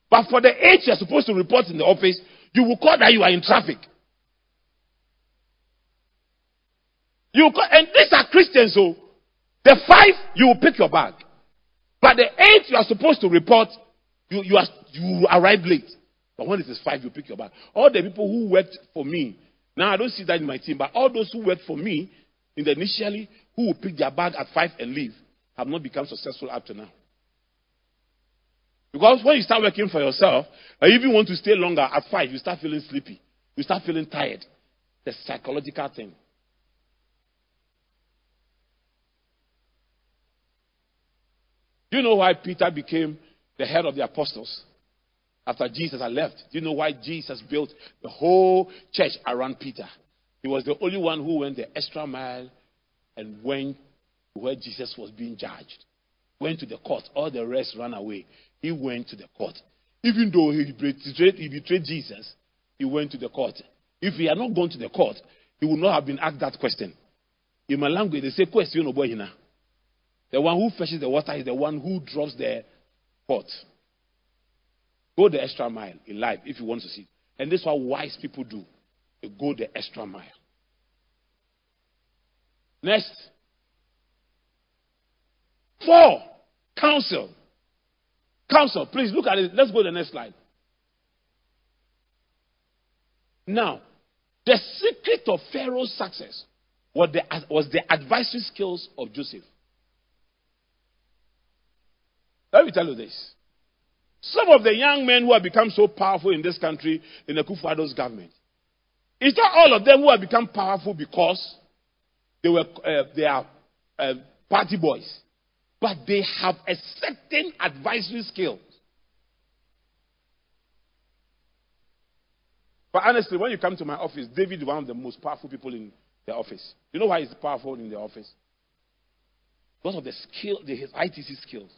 But for the 8 you're supposed to report in the office, you will call that you are in traffic. You call, and these are Christians, so the 5, you will pick your bag. But the eight you are supposed to report, you, you, are, you arrive late. But when it is five, you pick your bag. All the people who worked for me, now I don't see that in my team, but all those who worked for me in the initially, who will pick their bag at five and leave, have not become successful up to now. Because when you start working for yourself, or even want to stay longer at five, you start feeling sleepy. You start feeling tired. The psychological thing. Do you know why Peter became the head of the apostles after Jesus had left? Do you know why Jesus built the whole church around Peter? He was the only one who went the extra mile and went where Jesus was being judged. Went to the court. All the rest ran away. He went to the court. Even though he betrayed, he betrayed Jesus, he went to the court. If he had not gone to the court, he would not have been asked that question. In my language, they say, question oh oboyina. The one who fetches the water is the one who drops the pot. Go the extra mile in life if you want to see. And this is what wise people do. They go the extra mile. Next. Four. Counsel. Counsel. Please look at it. Let's go to the next slide. Now, the secret of Pharaoh's success was the, was the advisory skills of Joseph. Let me tell you this. Some of the young men who have become so powerful in this country, in the Kufuor's government, it's not all of them who have become powerful because they were uh, they are uh, party boys, but they have a certain advisory skill. But honestly, when you come to my office, David is one of the most powerful people in the office. You know why he's powerful in the office? Because of the skill, the, his ITC skills.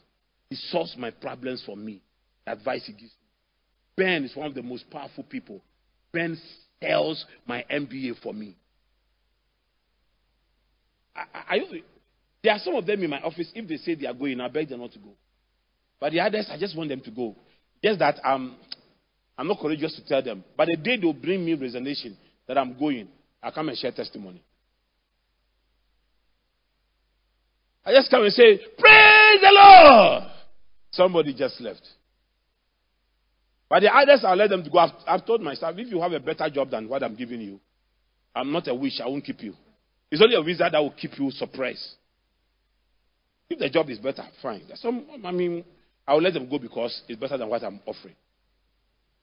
He solves my problems for me. Advice he gives me. Ben is one of the most powerful people. Ben sells my MBA for me. I, I, there are some of them in my office. If they say they are going, I beg them not to go. But the others, I just want them to go. Just that um, I'm not courageous to tell them. But the day they'll bring me resignation that I'm going, I come and share testimony. I just come and say, Praise the Lord! Somebody just left. But the others, I'll let them go. I've, I've told myself, if you have a better job than what I'm giving you, I'm not a wish, I won't keep you. It's only a visa that will keep you suppressed. If the job is better, fine. There's some, I mean, I will let them go because it's better than what I'm offering.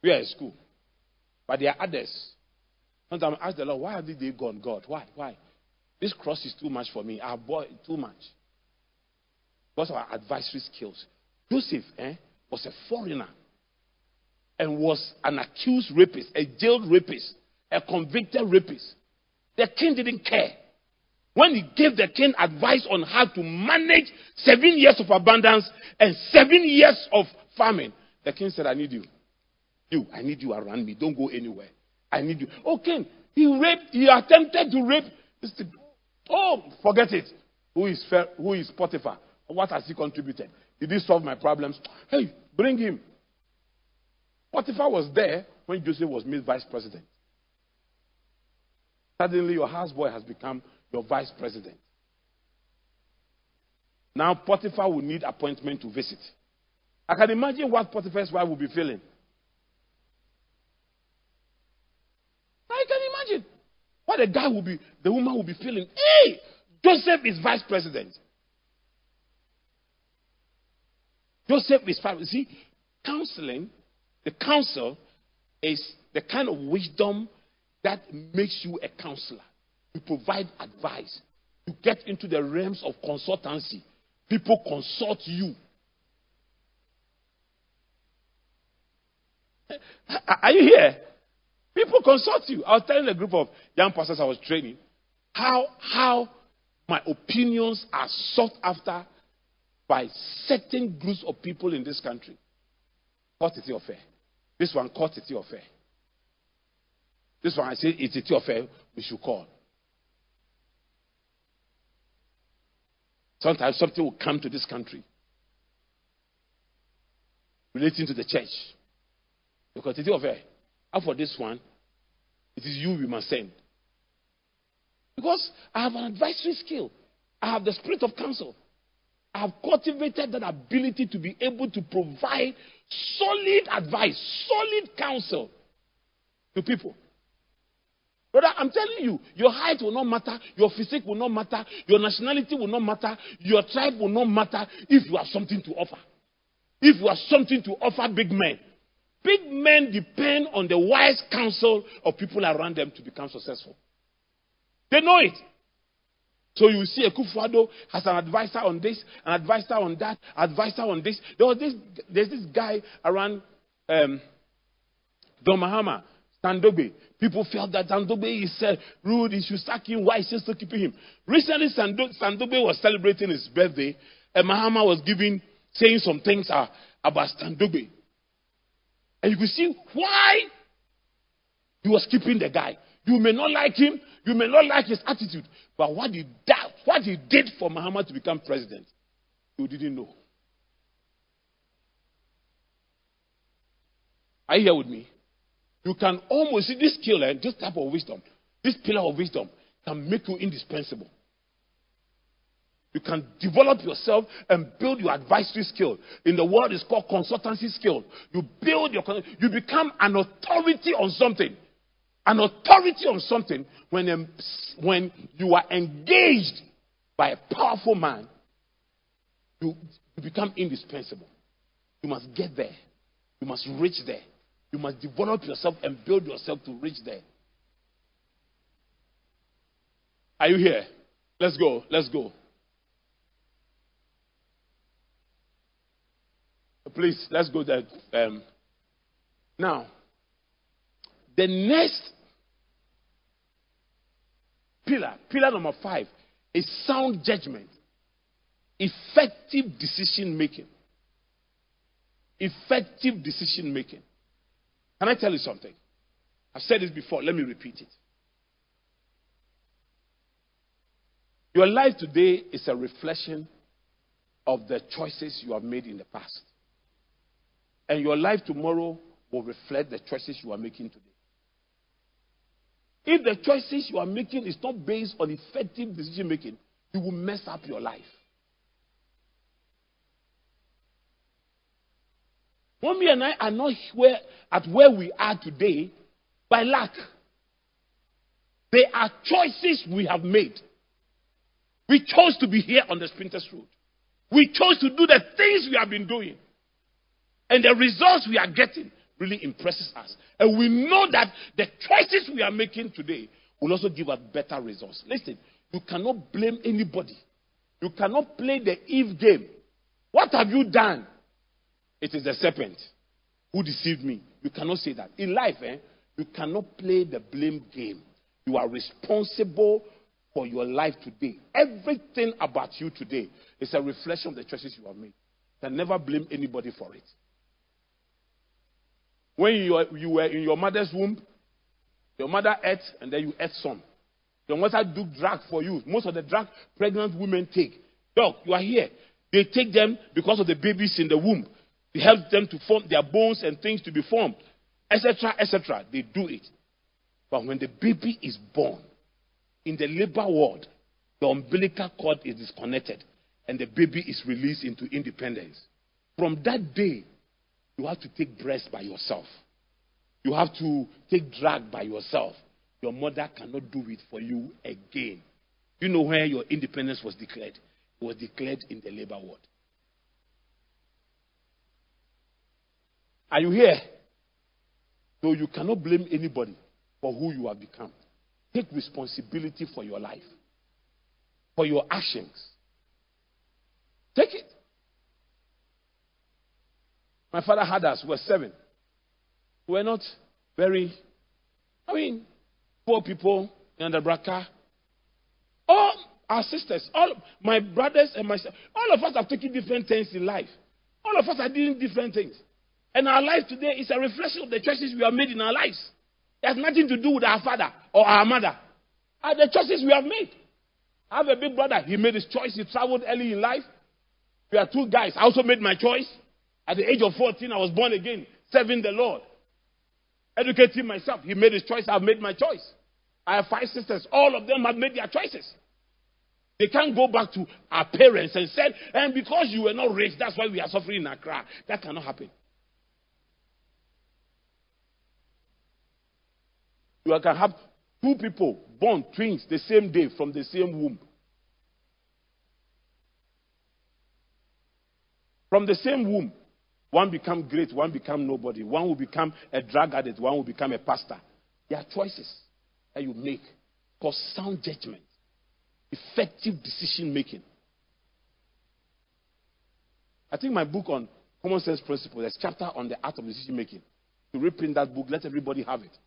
We are in school. But there are others. Sometimes I ask the Lord, why have they gone? God, why? Why? This cross is too much for me. Our boy, too much. Because of our advisory skills. Joseph eh, was a foreigner and was an accused rapist, a jailed rapist, a convicted rapist. The king didn't care. When he gave the king advice on how to manage seven years of abundance and seven years of famine, the king said, I need you. You, I need you around me. Don't go anywhere. I need you. Oh, king, he raped, he attempted to rape. Oh, forget it. Who is, who is Potiphar? What has he contributed? Did he solve my problems? Hey, bring him. Potiphar was there when Joseph was made vice president. Suddenly, your houseboy has become your vice president. Now, Potiphar will need appointment to visit. I can imagine what Potiphar's wife will be feeling. I can imagine what the guy will be, the woman will be feeling. Hey, Joseph is vice president. Joseph is five. See, counseling, the counsel is the kind of wisdom that makes you a counselor. You provide advice. You get into the realms of consultancy. People consult you. Are you here? People consult you. I was telling a group of young pastors I was training how how my opinions are sought after by certain groups of people in this country. What is of fair. This one, quantity of fair. This one, I say, it's a of fair, we should call. Sometimes something will come to this country relating to the church. Because fair. And for this one, it is you we must send. Because I have an advisory skill. I have the spirit of counsel. I've cultivated that ability to be able to provide solid advice, solid counsel to people. Brother, I'm telling you, your height will not matter, your physique will not matter, your nationality will not matter, your tribe will not matter if you have something to offer. If you have something to offer big men. Big men depend on the wise counsel of people around them to become successful. They know it. So you see, Akufo-Addo has an advisor on this, an advisor on that, advisor on this. There was this, there's this guy around um, Don Mahama, Sandogbe. People felt that Sandogbe is uh, rude, he should sack him. Why is he still keeping him? Recently, Sandogbe was celebrating his birthday, and Mahama was giving, saying some things uh, about Sandogbe. And you could see why he was keeping the guy. You may not like him, you may not like his attitude, but what he, did, what he did for Mahama to become president, you didn't know. Are you here with me? You can almost see this eh, this type of wisdom, this pillar of wisdom can make you indispensable. You can develop yourself and build your advisory skill. In the world, it's called consultancy skill. You build your, you become an authority on something an authority on something when, when you are engaged by a powerful man, you, you become indispensable. You must get there. You must reach there. You must develop yourself and build yourself to reach there. Are you here? Let's go. Let's go. Please, let's go there. Um, now, the next pillar, pillar number five, is sound judgment, effective decision making. Effective decision making. Can I tell you something? I've said this before, let me repeat it. Your life today is a reflection of the choices you have made in the past. And your life tomorrow will reflect the choices you are making today. If the choices you are making is not based on effective decision making, you will mess up your life. Mommy and I are not where, at where we are today by luck. They are choices we have made. We chose to be here on the Spintex Road. We chose to do the things we have been doing. And the results we are getting really impresses us. And we know that the choices we are making today will also give us better results. Listen, you cannot blame anybody. You cannot play the Eve game. What have you done? It is the serpent who deceived me. You cannot say that. In life, eh, you cannot play the blame game. You are responsible for your life today. Everything about you today is a reflection of the choices you have made. You can never blame anybody for it. When you, were in your mother's womb, your mother ate and then you ate some. Your mother took drug for you. Most of the drug pregnant women take. Dog, you are here. They take them because of the babies in the womb. It helps them to form their bones and things to be formed, etc., etc. They do it. But when the baby is born, in the labor ward, the umbilical cord is disconnected and the baby is released into independence. From that day, you have to take breast by yourself. You have to take drag by yourself. Your mother cannot do it for you again. You know where your independence was declared? It was declared in the labor ward. Are you here? So you cannot blame anybody for who you have become. Take responsibility for your life, for your actions. Take it. My father had us. We were seven. We were not very, I mean, poor people in the. All our sisters, all my brothers and myself, all of us have taken different things in life. All of us are doing different things. And our life today is a reflection of the choices we have made in our lives. It has nothing to do with our father or our mother. Are the choices we have made. I have a big brother. He made his choice. He traveled early in life. We are two guys. I also made my choice. At the age of 14, I was born again, serving the Lord, educating myself. He made his choice, I've made my choice. I have five sisters. All of them have made their choices. They can't go back to our parents and said, and because you were not rich, that's why we are suffering in Accra. That cannot happen. You can have two people born twins the same day from the same womb. From the same womb, one become great, one become nobody. One will become a drug addict, one will become a pastor. There are choices that you make for sound judgment, effective decision making. I think my book on common sense principles, there's chapter on the art of decision making. To reprint that book, let everybody have it.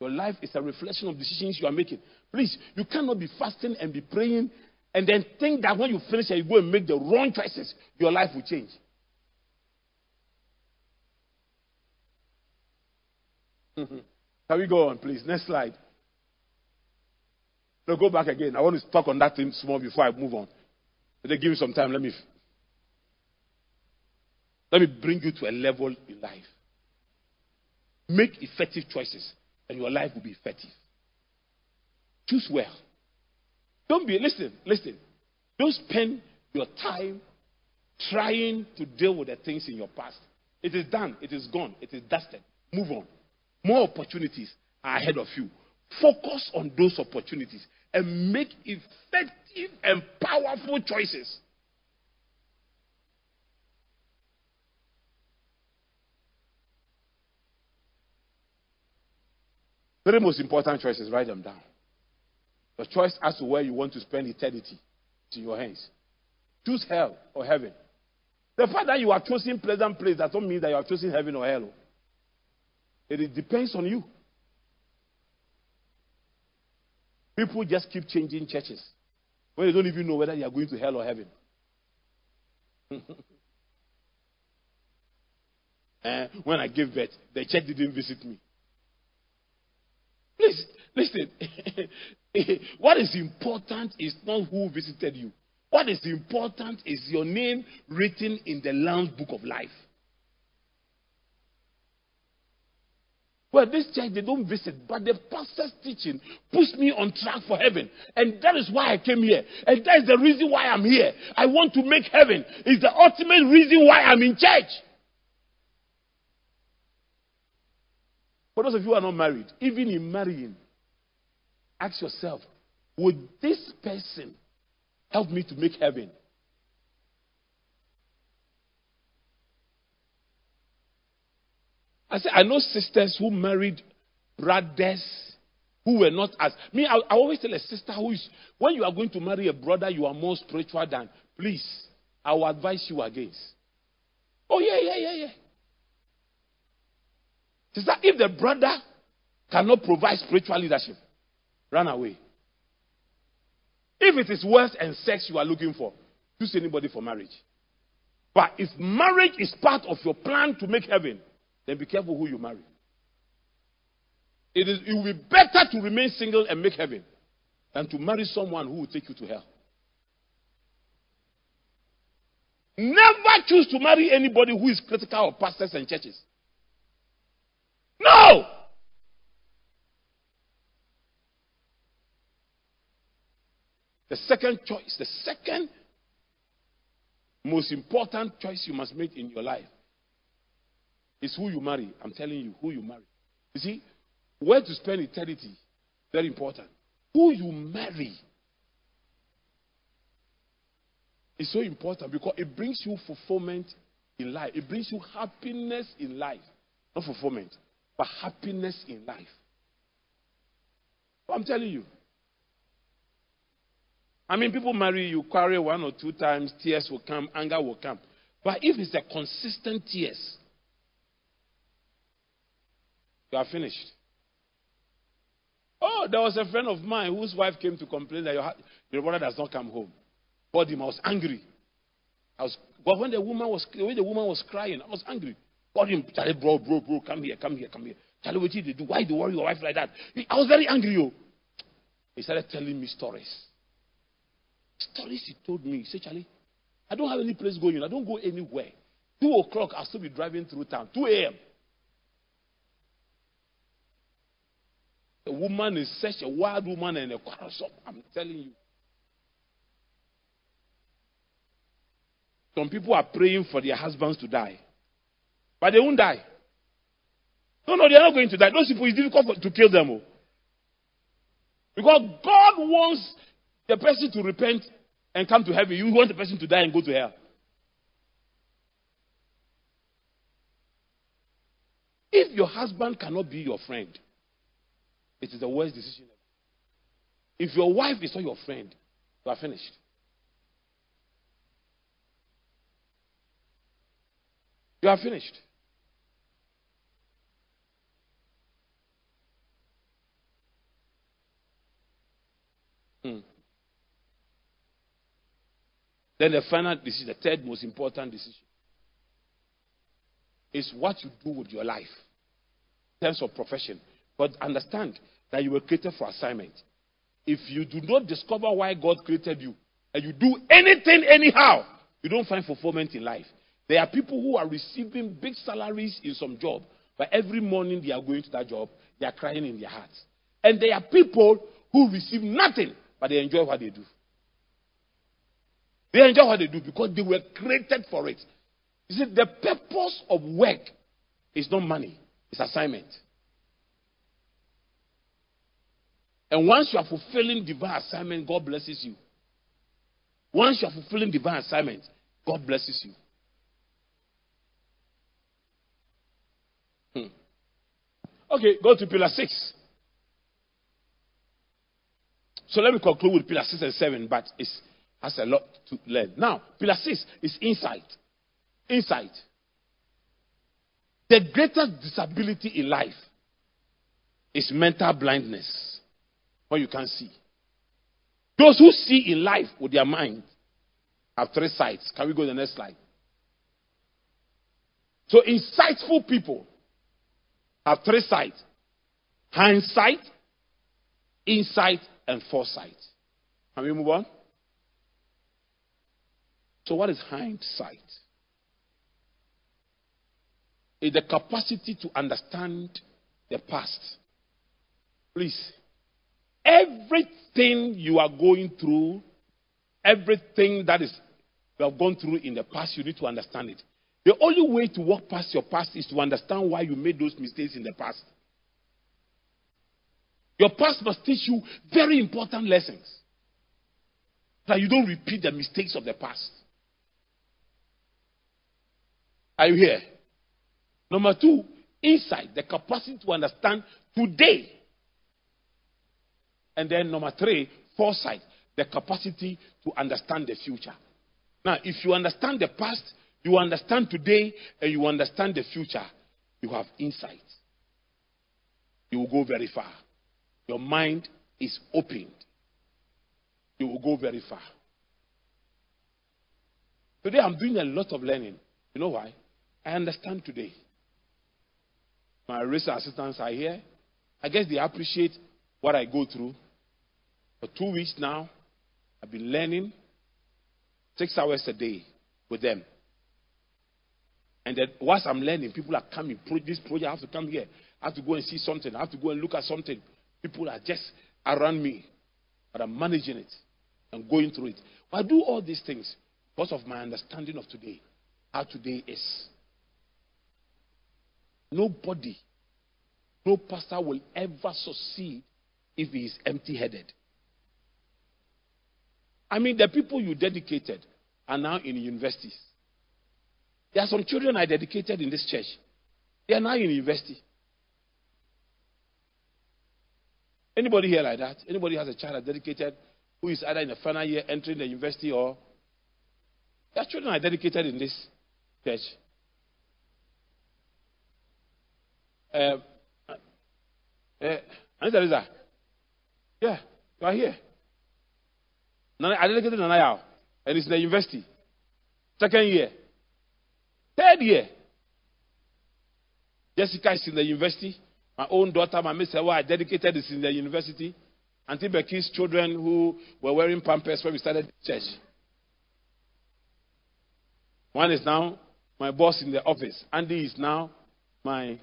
Your life is a reflection of decisions you are making. Please, you cannot be fasting and be praying and then think that when you finish and you go and make the wrong choices, your life will change. Mm-hmm. Can we go on, please? Next slide. No, go back again. I want to talk on that thing small before I move on. They give me some time. Let me let me bring you to a level in life. Make effective choices, and your life will be effective. Choose well. Don't be listen, listen. Don't spend your time trying to deal with the things in your past. It is done, it is gone, it is dusted. Move on. More opportunities are ahead of you. Focus on those opportunities and make effective and powerful choices. Very most important choices, write them down. The choice as to where you want to spend eternity is in your hands. Choose hell or heaven. The fact that you are choosing pleasant place does not mean that you are choosing heaven or hell. It depends on you. People just keep changing churches when they don't even know whether they are going to hell or heaven. uh, when I gave birth, the church didn't visit me. Please, listen. what is important is not who visited you. What is important is your name written in the Lamb's Book of Life. Well, this church, they don't visit, but the pastor's teaching pushed me on track for heaven. And that is why I came here. And that is the reason why I'm here. I want to make heaven. It's the ultimate reason why I'm in church. For those of you who are not married, even in marrying, ask yourself, would this person help me to make heaven? I said, I know sisters who married brothers who were not as me. I, I, always tell a sister who is when you are going to marry a brother, you are more spiritual than. Please, I will advise you against. Oh yeah, yeah, yeah, yeah. Sister, if the brother cannot provide spiritual leadership, run away. If it is wealth and sex you are looking for, choose anybody for marriage. But if marriage is part of your plan to make heaven, then be careful who you marry. It, is, it will be better to remain single and make heaven than to marry someone who will take you to hell. Never choose to marry anybody who is critical of pastors and churches. No! The second choice, the second most important choice you must make in your life is who you marry. I'm telling you, who you marry. You see, where to spend eternity, very important. Who you marry is so important because it brings you fulfillment in life. It brings you happiness in life. Not fulfillment, but happiness in life. I'm telling you. I mean, people marry you, quarrel one or two times, tears will come, anger will come. But if it's a consistent tears, you are finished. Oh, there was a friend of mine whose wife came to complain that your, your brother does not come home. But him, I was angry. I was, but when the woman was when the woman was crying, I was angry. Called him, Charlie, bro, bro, bro, come here, come here, come here. Charlie, what did you do? Why do you worry your wife like that? I was very angry, yo. He started telling me stories. Stories he told me. He said, Charlie, I don't have any place going. I don't go anywhere. Two o'clock, I'll still be driving through town. 2 a.m. The woman is such a wild woman and a quarrelsome. I'm telling you. Some people are praying for their husbands to die, but they won't die. No, no, they are not going to die. Those people, it's difficult to kill them. Oh. Because God wants the person to repent and come to heaven. You want the person to die and go to hell. If your husband cannot be your friend, it is the worst decision ever. If your wife is not your friend, you are finished. You are finished. Hmm. Then the final decision, the third most important decision, is what you do with your life in terms of profession. But understand that you were created for assignment. If you do not discover why God created you and you do anything anyhow, you don't find fulfillment in life. There are people who are receiving big salaries in some job, but every morning they are going to that job, they are crying in their hearts. And there are people who receive nothing, but they enjoy what they do. They enjoy what they do because they were created for it. You see, the purpose of work is not money, it's assignment. And once you are fulfilling divine assignment, God blesses you. Once you are fulfilling divine assignment, God blesses you. Hmm. Okay, go to pillar six. So let me conclude with pillar six and seven, but it has a lot to learn. Now, pillar six is insight. Insight. The greatest disability in life is mental blindness when you can't see. Those who see in life with their mind have three sides. Can we go to the next slide? So, insightful people have three sides hindsight, insight, and foresight. Can we move on? So, what is hindsight? It's the capacity to understand the past. Please, Everything you are going through, everything that is you have gone through in the past, you need to understand it. The only way to walk past your past is to understand why you made those mistakes in the past. Your past must teach you very important lessons. That you don't repeat the mistakes of the past. Are you here? Number two, insight, the capacity to understand today and then number three, foresight, the capacity to understand the future. Now, if you understand the past, you understand today, and you understand the future, you have insight. You will go very far. Your mind is opened. You will go very far. Today, I'm doing a lot of learning. You know why? I understand today. My research assistants are here. I guess they appreciate what I go through. For two weeks now, I've been learning six hours a day with them. And then whilst I'm learning, people are coming. This project, I have to come here. I have to go and see something. I have to go and look at something. People are just around me. But I'm managing it and going through it. I do all these things because of my understanding of today. How today is. Nobody, no pastor will ever succeed if he is empty headed. I mean, the people you dedicated are now in universities. There are some children I dedicated in this church. They are now in university. Anybody here like that? Anybody has a child dedicated who is either in the final year entering the university or there are children I dedicated in this church. Uh, uh, Anita Yeah, you are here. I dedicated Nanaya, and it's in the university. Second year. Third year. Jessica is in the university. My own daughter, my Miss I dedicated is in the university. Auntie Becky's children who were wearing pampers when we started church. One is now my boss in the office. Andy is now my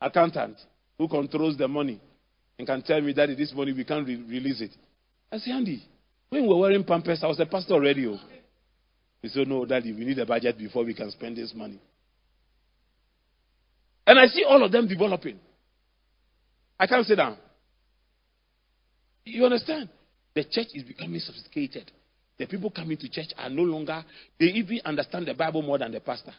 accountant who controls the money and can tell me that this money we can't re- release it. I say, Andy, when we were wearing pampers, I was a pastor already. Oh. He said, No, Daddy, we need a budget before we can spend this money. And I see all of them developing. I can't sit down. You understand? The church is becoming sophisticated. The people coming to church are no longer, they even understand the Bible more than the pastor.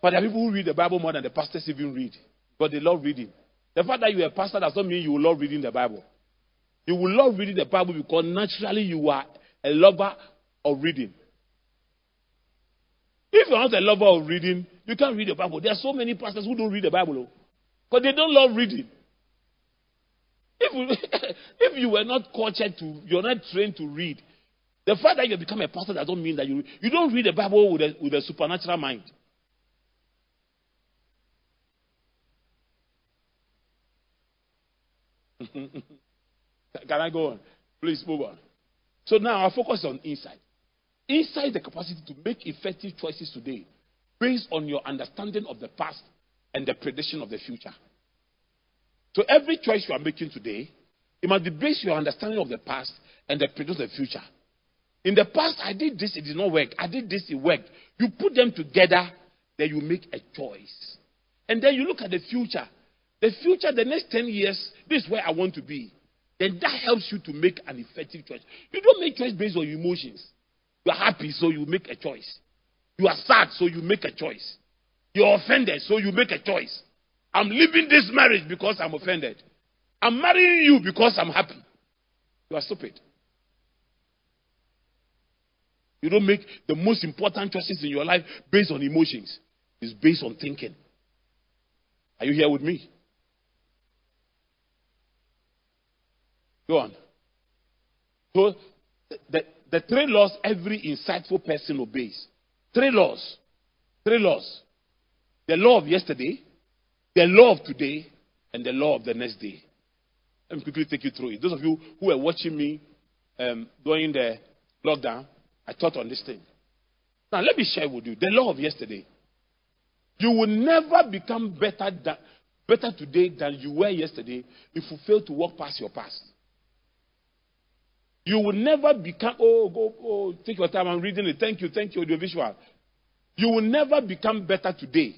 But there are people who read the Bible more than the pastors even read. But they love reading. The fact that you're a pastor does not mean you will love reading the Bible. You will love reading the Bible because naturally you are a lover of reading. If you're not a lover of reading, you can't read the Bible. There are so many pastors who don't read the Bible oh. because they don't love reading. If you, if you were not cultured to, you're not trained to read, the fact that you become a pastor doesn't mean that you you don't read the Bible with a, with a supernatural mind. Can I go on? Please move on. So now our focus on insight. Insight the capacity to make effective choices today based on your understanding of the past and the prediction of the future. So every choice you are making today, it must be based on your understanding of the past and the prediction of the future. In the past, I did this, it did not work. I did this, it worked. You put them together, then you make a choice. And then you look at the future. The future, the next 10 years, this is where I want to be. Then that helps you to make an effective choice. You don't make choice based on emotions. You are happy, so you make a choice. You are sad, so you make a choice. You're offended, so you make a choice. I'm leaving this marriage because I'm offended. I'm marrying you because I'm happy. You are stupid. You don't make the most important choices in your life based on emotions. It's based on thinking. Are you here with me? Go on. So, the, the three laws every insightful person obeys. Three laws. Three laws. The law of yesterday, the law of today, and the law of the next day. Let me quickly take you through it. Those of you who are watching me um, during the lockdown, I taught on this thing. Now, let me share with you the law of yesterday. You will never become better, than, better today than you were yesterday if you fail to walk past your past. You will never become, oh, go, oh, take your time, I'm reading it. Thank you, thank you, audiovisual. You will never become better today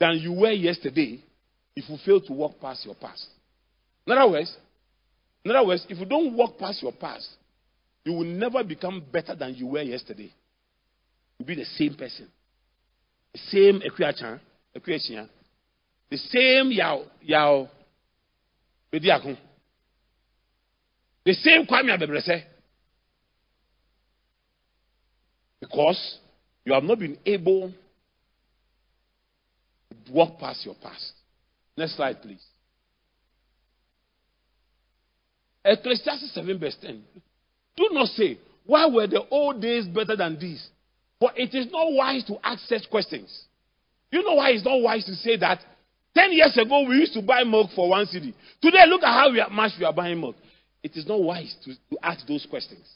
than you were yesterday if you fail to walk past your past. In other words, in other words, if you don't walk past your past, you will never become better than you were yesterday. You'll be the same person. The same equation, equation. The same yao yao. The same Kwame Abebrese. Because you have not been able to walk past your past. Next slide, please. Ecclesiastes 7, verse 10. Do not say, Why were the old days better than these? For it is not wise to ask such questions. You know why it's not wise to say that? Ten years ago, we used to buy milk for one cedi. Today, look at how much we are buying milk it is not wise to, to ask those questions.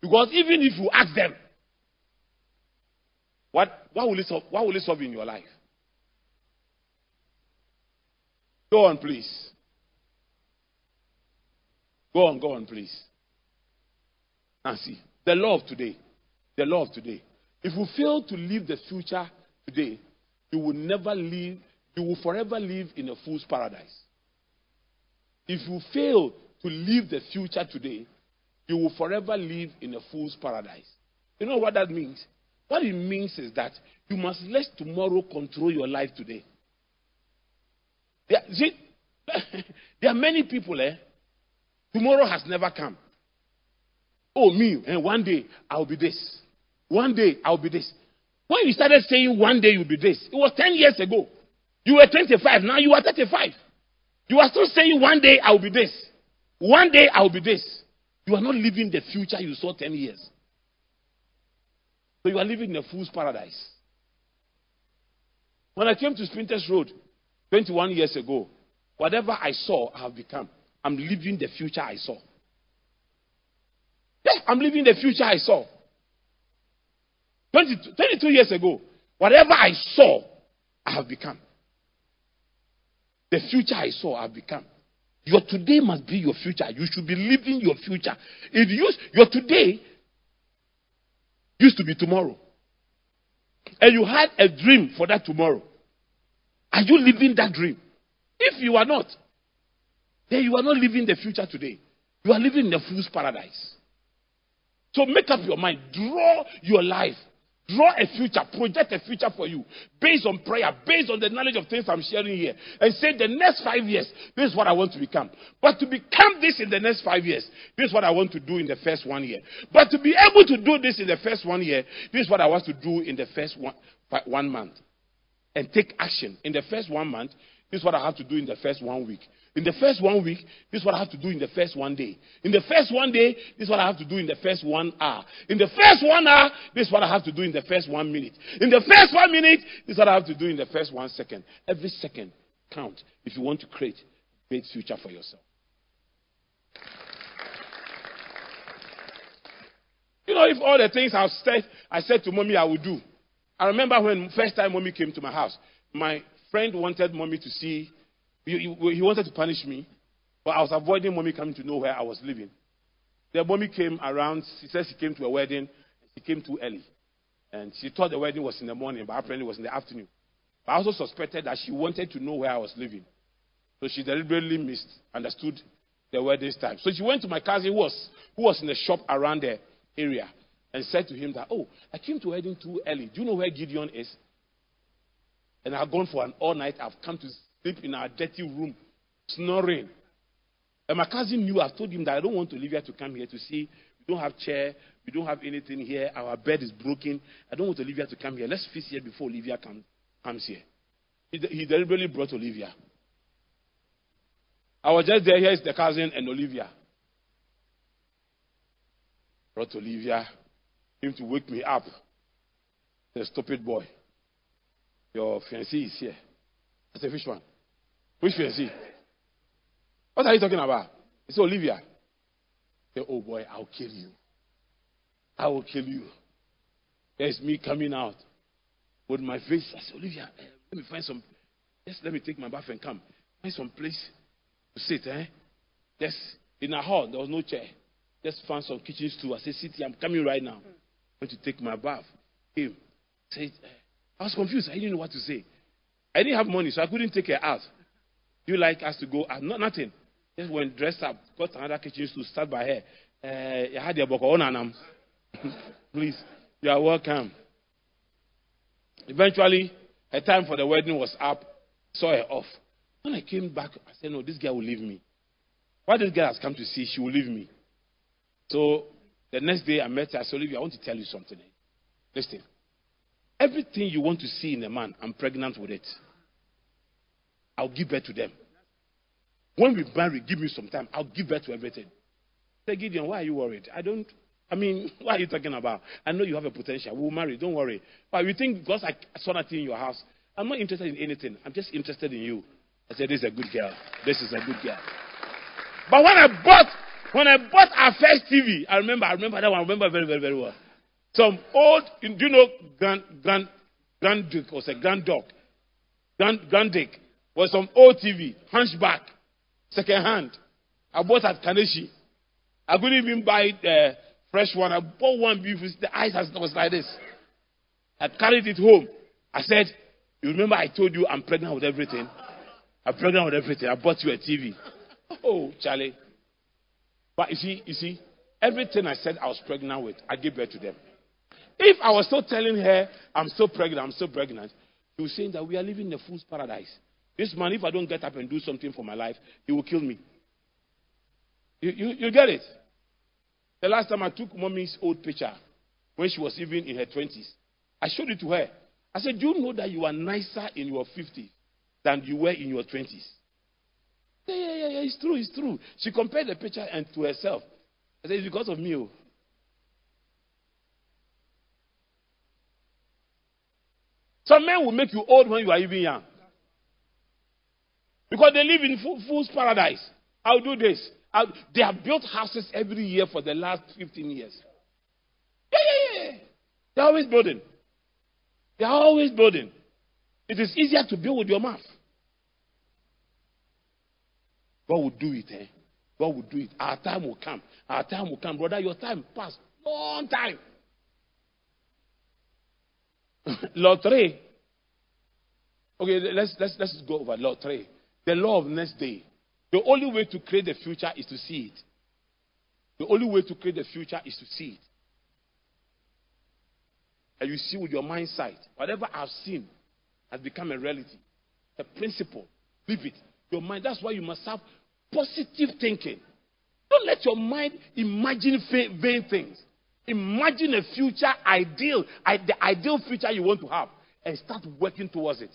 Because even if you ask them, what, what, will it solve, what will it solve in your life? Go on, please. Go on, go on, please. See, the law of today. The law of today. If you fail to live the future today, you will never live, you will forever live in a fool's paradise. If you fail to live the future today, you will forever live in a fool's paradise. You know what that means? What it means is that you must let tomorrow control your life today. There, see, there are many people, eh? Tomorrow has never come. Oh, me, and eh, one day I'll be this. One day I'll be this. When you started saying one day you'll be this, it was 10 years ago. You were 25, now you are 35. You are still saying one day I'll be this. One day I'll be this. You are not living the future you saw 10 years. So you are living in a fool's paradise. When I came to Spintex Road 21 years ago, whatever I saw, I have become. I'm living the future I saw. Yeah, I'm living the future I saw. 22, 22 years ago, whatever I saw, I have become. The future I saw, I've become. Your today must be your future. You should be living your future. It used, your today used to be tomorrow. And you had a dream for that tomorrow. Are you living that dream? If you are not, then you are not living the future today. You are living in the fool's paradise. So make up your mind. Draw your life. Draw a future. Project a future for you based on prayer, based on the knowledge of things I'm sharing here. And say, the next five years, this is what I want to become. But to become this in the next five years, this is what I want to do in the first one year. But to be able to do this in the first one year, this is what I want to do in the first one, one month. And take action. In the first one month, this is what I have to do in the first one week. In the first one week, this is what I have to do in the first one day. In the first one day, this is what I have to do in the first one hour. In the first one hour, this is what I have to do in the first one minute. In the first one minute, this is what I have to do in the first one second. Every second count if you want to create a great future for yourself. You know, if all the things I've said, I said to mommy I would do. I remember when first time mommy came to my house, my friend wanted mommy to see he, wanted to punish me, but I was avoiding mommy coming to know where I was living. The mommy came around. She said she came to a wedding. She came too early. And she thought the wedding was in the morning, but apparently it was in the afternoon. But I also suspected that she wanted to know where I was living. So she deliberately missed, understood the wedding time. So she went to my cousin who was, who was in the shop around the area and said to him that, Oh, I came to wedding too early. Do you know where Gideon is? And I've gone for an all night. I've come to sleep in our dirty room, snoring. And my cousin knew, I told him that I don't want Olivia to come here to see. We don't have chair. We don't have anything here. Our bed is broken. I don't want Olivia to come here. Let's feast here before Olivia come, comes here. He, he deliberately brought Olivia. I was just there. Here's the cousin and Olivia. Brought Olivia. Him to wake me up. The stupid boy. Your fiancé is here. I said, which one? Which fiancé? What are you talking about? Said, Olivia. I said, oh boy, I'll kill you. I will kill you. There's me coming out with my face. I said, Olivia, let me find some. Just let me take my bath and come. Find some place to sit, eh? Yes, in a hall, there was no chair. Just found some kitchen stool. I said, sit here, I'm coming right now. I'm going to take my bath. Him said, I was confused. I didn't know what to say. I didn't have money, so I couldn't take her out. You like us to go out? Not, nothing. Just went dressed up, got another kitchen to start by her. Uh, had your book on Please, you are welcome. Eventually, her time for the wedding was up. Saw her off. When I came back, I said, No, this girl will leave me. Why this girl has come to see, she will leave me. So the next day I met her. I said, Olivia, I want to tell you something. Listen. Everything you want to see in a man, I'm pregnant with it. I'll give birth to them. When we marry, give me some time. I'll give birth to everything. Say, Gideon, why are you worried? I don't. I mean, what are you talking about? I know you have a potential. We'll marry. Don't worry. But you think because I saw in your house, I'm not interested in anything. I'm just interested in you. I said, This is a good girl. This is a good girl. But when I bought, when I bought our first TV, I remember, I remember that one. I remember very, very, very well. Some old, do you know Grand, Grand, Grand Duke or a Grand Dog? Grand, Grand Dick was some old TV, hunchback, second hand. I bought at Kaneshie. I couldn't even buy the uh, fresh one. I bought one before the eyes was like this. I carried it home. I said, You remember I told you I'm pregnant with everything? I'm pregnant with everything. I bought you a TV. Oh, Charlie. But you see, you see, everything I said I was pregnant with, I gave birth to them. If I was still telling her, I'm still pregnant, I'm still pregnant, he was saying that we are living in a fool's paradise. This man, if I don't get up and do something for my life, he will kill me. You, you, you get it? The last time I took mommy's old picture, when she was even in her 20s, I showed it to her. I said, Do you know that you are nicer in your 50s than you were in your 20s? Yeah, yeah, yeah, yeah, it's true, it's true. She compared the picture and to herself. I said, It's because of me. Oh. Some men will make you old when you are even young. Because they live in fool's paradise. I'll do this. I'll, they have built houses every year for the last 15 years. Yeah, yeah, yeah. They're always building. They're always building. It is easier to build with your mouth. God will do it, eh? God will do it. Our time will come. Our time will come. Brother, your time passed. Long time. three. Okay, let's let's let's go over three. The law of next day. The only way to create the future is to see it. The only way to create the future is to see it. And you see with your mind sight. Whatever I've seen has become a reality. A principle. Live it. Your mind. That's why you must have positive thinking. Don't let your mind imagine vain things. Imagine a future ideal, the ideal future you want to have, and start working towards it.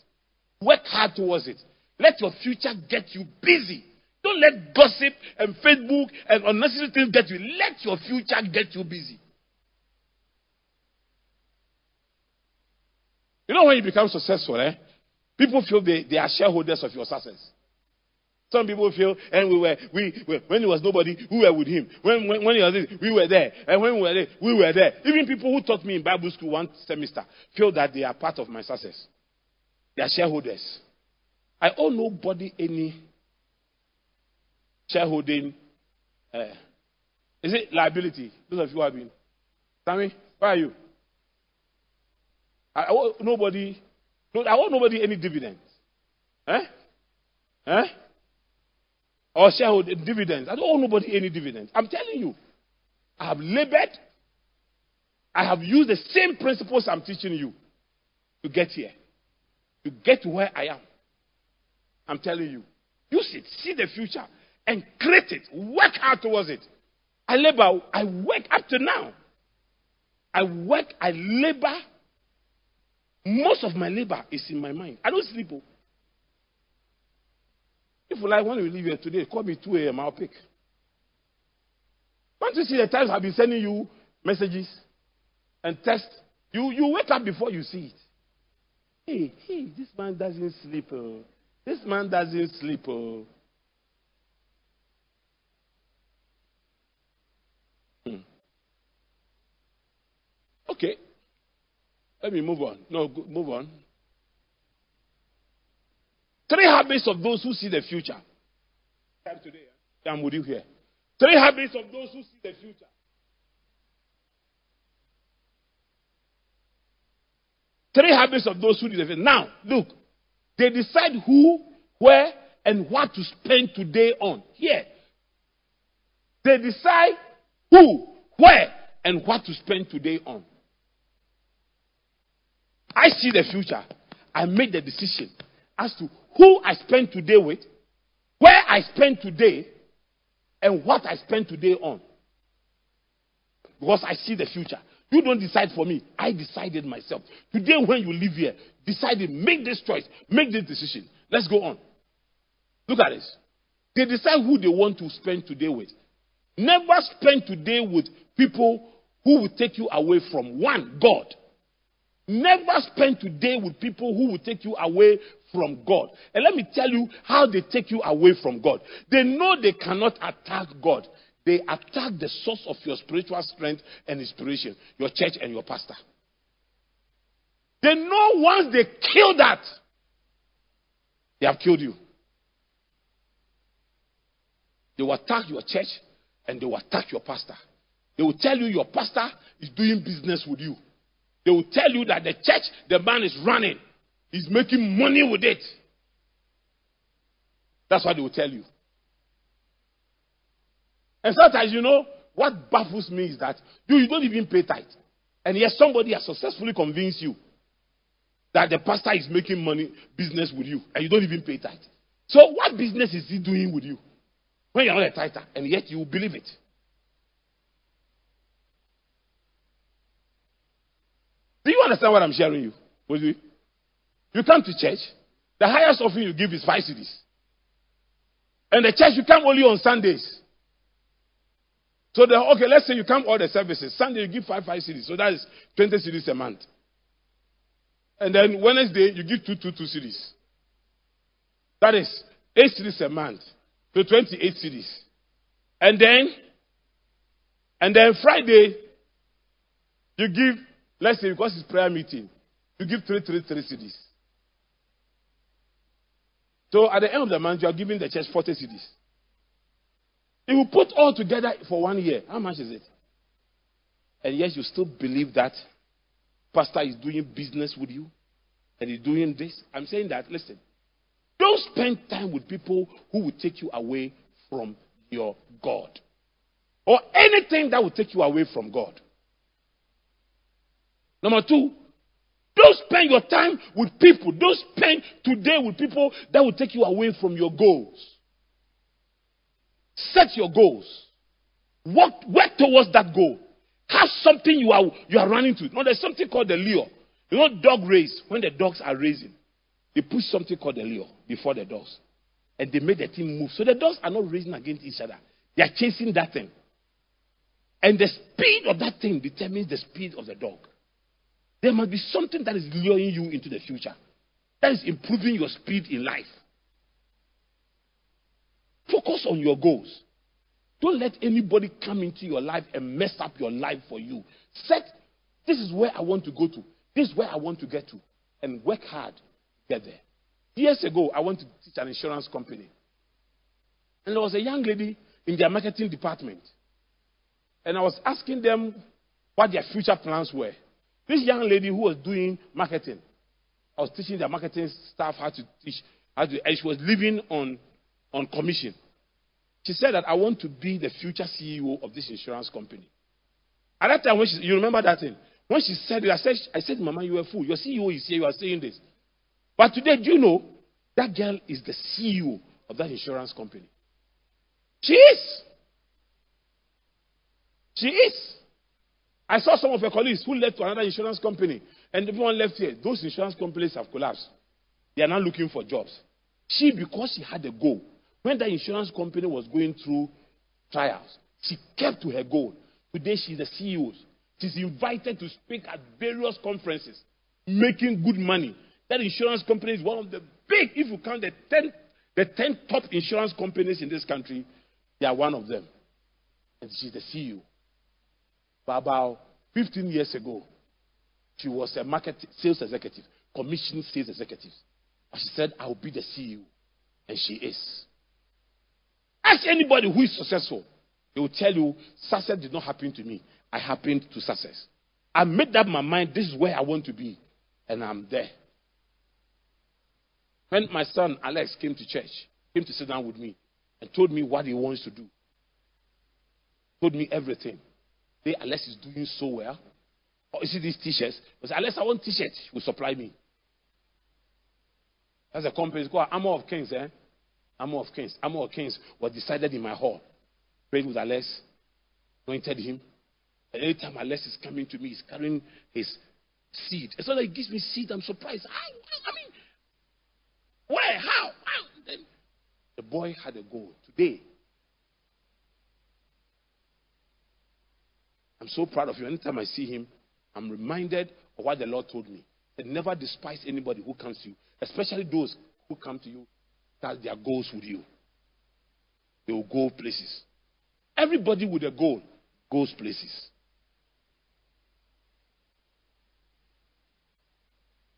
Work hard towards it. Let your future get you busy. Don't let gossip and Facebook and unnecessary things get you. Let your future get you busy. You know when you become successful, eh? People feel they, they are shareholders of your success. Some people feel, and we were, we, we when there was nobody, we were with him. When, when, when he was this, we were there. And when we were there, we were there. Even people who taught me in Bible school one semester feel that they are part of my success. They are shareholders. I owe nobody any shareholding. Uh, is it liability? Those of you who have been. Sammy, where are you? I, owe nobody. No, I owe nobody any dividends. Eh? Eh? Or shareholder dividends. I don't owe nobody any dividends. I'm telling you. I have labored. I have used the same principles I'm teaching you to get here. To get to where I am. I'm telling you. Use it. See the future. And create it. Work hard towards it. I labor. I work up to now. I work. I labor. Most of my labor is in my mind. I don't sleep. Oh. If you like, when we leave here today, call me 2 a.m. I'll pick. Don't you see the times I've been sending you messages and text? You, you wake up before you see it. Hey, hey, this man doesn't sleep. Oh. This man doesn't sleep. Oh. Hmm. Okay. Let me move on. No, move on. Three habits of those who see the future. Today, I'm with you here. Three habits of those who see the future. Three habits of those who see the future. Now, look, they decide who, where, and what to spend today on. Here. They decide who, where, and what to spend today on. I see the future. I make the decision as to who I spend today with, where I spend today, and what I spend today on. Because I see the future. You don't decide for me. I decided myself. Today, when you live here, decided, make this choice, make this decision. Let's go on. Look at this. They decide who they want to spend today with. Never spend today with people who will take you away from one, God. Never spend today with people who will take you away from God. And let me tell you how they take you away from God. They know they cannot attack God. They attack the source of your spiritual strength and inspiration, your church and your pastor. They know once they kill that, they have killed you. They will attack your church and they will attack your pastor. They will tell you your pastor is doing business with you. They will tell you that the church the man is running He's making money with it. That's what they will tell you. And sometimes, you know, what baffles me is that you, you don't even pay tithe. And yet somebody has successfully convinced you that the pastor is making money, business with you, and you don't even pay tithe. So what business is he doing with you? When you're not a tither, and yet you believe it. Do you understand what I'm sharing you? Will you? You come to church, the highest offering you give is five cedis. And the church you come only on Sundays. So the, okay, let's say you come all the services. Sunday you give five five cedis. So that is twenty cedis a month. And then Wednesday you give two two two cedis. That is eight cedis a month. So twenty eight cedis. And then and then Friday you give let's say because it's prayer meeting, you give three three three cedis. So at the end of the month, you are giving the church 40 cedis. You put all together for one year, how much is it? And yet you still believe that pastor is doing business with you and he's doing this. I'm saying that, listen, don't spend time with people who will take you away from your God or anything that will take you away from God. Number two, don't spend your time with people. Don't spend today with people that will take you away from your goals. Set your goals. Work, work towards that goal. Have something you are you are running to. No, there's something called the lure. You know, dog race. When the dogs are racing, they put something called the lure before the dogs, and they make the thing move. So the dogs are not racing against each other. They are chasing that thing, and the speed of that thing determines the speed of the dog. There must be something that is luring you into the future, that is improving your speed in life. Focus on your goals. Don't let anybody come into your life and mess up your life for you. Set, this is where I want to go to. This is where I want to get to. And work hard get there. Years ago, I went to teach an insurance company. And there was a young lady in their marketing department. And I was asking them what their future plans were. This young lady who was doing marketing, I was teaching their marketing staff how to teach, how to, and she was living on, on commission. She said that I want to be the future CEO of this insurance company. At that time, when she, you remember that thing? When she said it, I said, I said, Mama, you are a fool. Your CEO is here, you are saying this. But today, do you know that girl is the CEO of that insurance company? She is. She is. I saw some of her colleagues who left to another insurance company, and everyone left here. Those insurance companies have collapsed. They are now looking for jobs. She, because she had a goal, when the insurance company was going through trials, she kept to her goal. Today, she's the CEO. She's invited to speak at various conferences, making good money. That insurance company is one of the big, if you count the 10, the 10 top insurance companies in this country, they are one of them. And she's the CEO. But about 15 years ago, she was a market sales executive, commission sales executive. And she said, I will be the CEO. And she is. Ask anybody who is successful. They will tell you, success did not happen to me. I happened to success. I made up my mind, this is where I want to be. And I'm there. When my son Alex came to church, came to sit down with me and told me what he wants to do, told me everything. Say, Alex is doing so well. Or is it these t-shirts? I said, Alex, I want t-shirts. Will supply me. That's a company. It's called Armor of Kings, eh? Armor of Kings. Armor of Kings was decided in my hall. Prayed with Alex, anointed him. And anytime Alex is coming to me, he's carrying his seed. It's not like he gives me seed. I'm surprised. I, I mean, where? How? How? The boy had a goal. Today, I'm so proud of you. Anytime I see him, I'm reminded of what the Lord told me. That never despise anybody who comes to you, especially those who come to you that their goals with you. They will go places. Everybody with a goal goes places.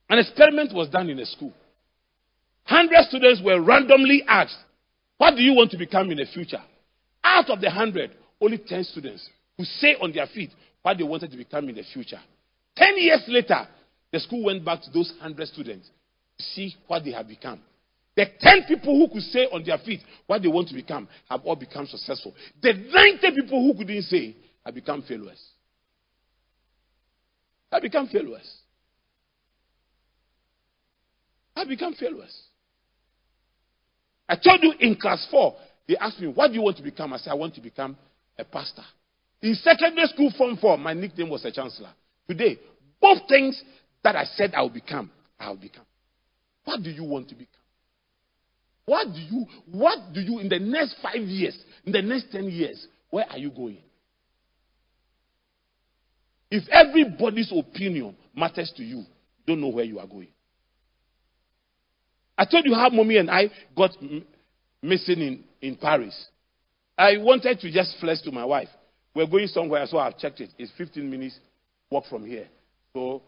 An experiment was done in a school. 100 students were randomly asked, What do you want to become in the future? Out of the 100, only 10 students who say on their feet what they wanted to become in the future. 10 years later, the school went back to those 100 students to see what they have become. The 10 people who could say on their feet what they want to become have all become successful. The 90 people who couldn't say have become failures. Have become failures. Have become failures. I told you in class four, they asked me, What do you want to become? I said, I want to become a pastor. In secondary school, form four, my nickname was a chancellor. Today, both things that I said I will become, I will become. What do you want to become? What do you, what do you, in the next five years, in the next ten years, where are you going? If everybody's opinion matters to you, you don't know where you are going. I told you how mommy and I got m- missing in, in Paris. I wanted to just flex to my wife. We're going somewhere, so I've checked it. It's 15 minutes walk from here. So,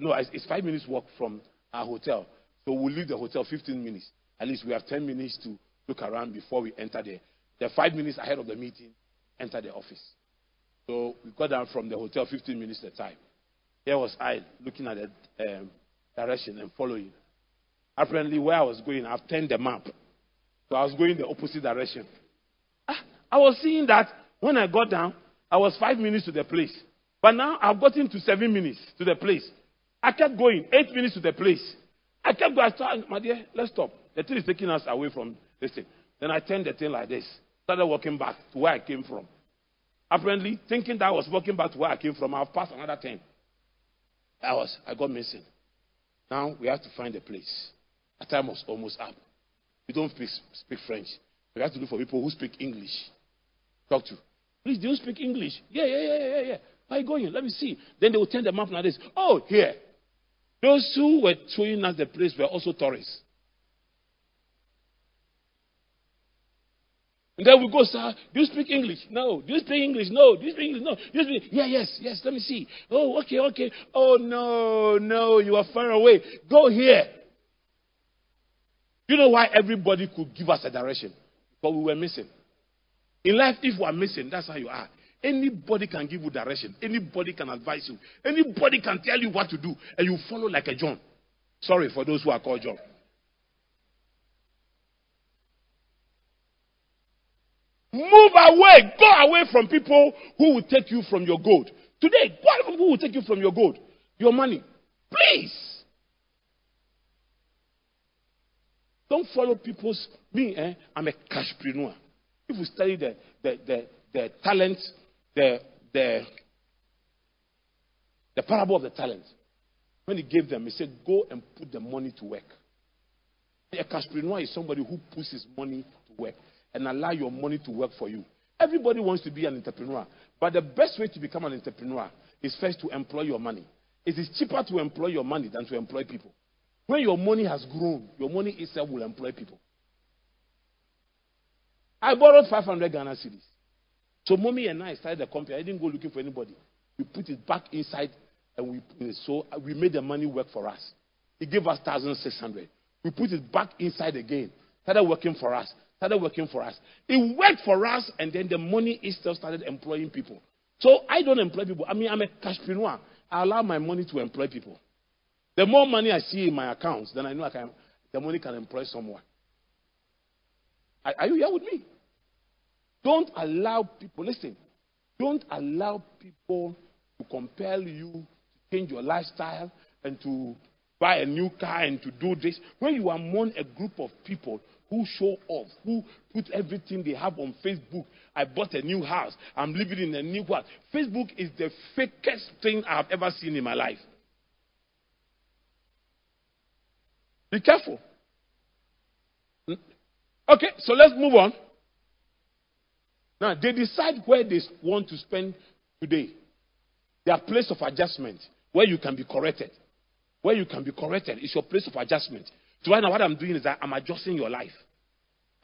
no, it's five minutes walk from our hotel. So we'll leave the hotel 15 minutes. At least we have 10 minutes to look around before we enter the, the five minutes ahead of the meeting, enter the office. So we got down from the hotel 15 minutes at time. Here was I looking at the um, direction and following. Apparently, where I was going, I've turned the map. So I was going the opposite direction. Ah, I was seeing that when I got down, I was five minutes to the place. But now I've gotten to seven minutes to the place. I kept going, eight minutes to the place. I kept going. I my dear, let's stop. The thing is taking us away from this thing. Then I turned the thing like this. Started walking back to where I came from. Apparently, thinking that I was walking back to where I came from, I've passed another 10. I was, I got missing. Now we have to find a place. The time was almost up. We don't speak, speak French. We have to look for people who speak English. Talk to. Please, do you speak English? Yeah, yeah, yeah, yeah, yeah. Where are you going? Let me see. Then they will turn the map like this. Oh, here. Those who were showing us the place were also tourists. And then we go, sir, do you speak English? No. Do you speak English? No. Do you speak English? No. Do you speak? Yeah, yes, yes. Let me see. Oh, okay, okay. Oh, no, no, you are far away. Go here. You know why everybody could give us a direction? But we were missing. In life, if we are missing, that's how you are. Anybody can give you direction. Anybody can advise you. Anybody can tell you what to do, and you follow like a John. Sorry for those who are called John. Move away. Go away from people who will take you from your gold. Today, go away from who will take you from your gold, your money. Please. Don't follow people's. Me, eh, I'm a cashpreneur. If you study the, the, the, the talent, the, the, the parable of the talent, when he gave them, he said, Go and put the money to work. A cashpreneur is somebody who puts his money to work and allow your money to work for you. Everybody wants to be an entrepreneur, but the best way to become an entrepreneur is first to employ your money. It is cheaper to employ your money than to employ people. When your money has grown, your money itself will employ people. I borrowed 500 Ghana cedis. So mommy and I started the company. I didn't go looking for anybody. We put it back inside and we so we made the money work for us. He gave us 1,600. We put it back inside again. Started working for us started working for us. It worked for us, and then the money itself started employing people. So I don't employ people. I mean, I'm a cashpreneur. I allow my money to employ people. The more money I see in my accounts, then I know I can, the money can employ someone. Are, are you here with me? Don't allow people, listen, don't allow people to compel you to change your lifestyle and to buy a new car and to do this. When you are among a group of people who show off, who put everything they have on Facebook. I bought a new house. I'm living in a new house. Facebook is the fakest thing I've ever seen in my life. Be careful. Okay, so let's move on. Now, they decide where they want to spend today. Their place of adjustment, where you can be corrected. Where you can be corrected is your place of adjustment. So right now, what I'm doing is that I'm adjusting your life.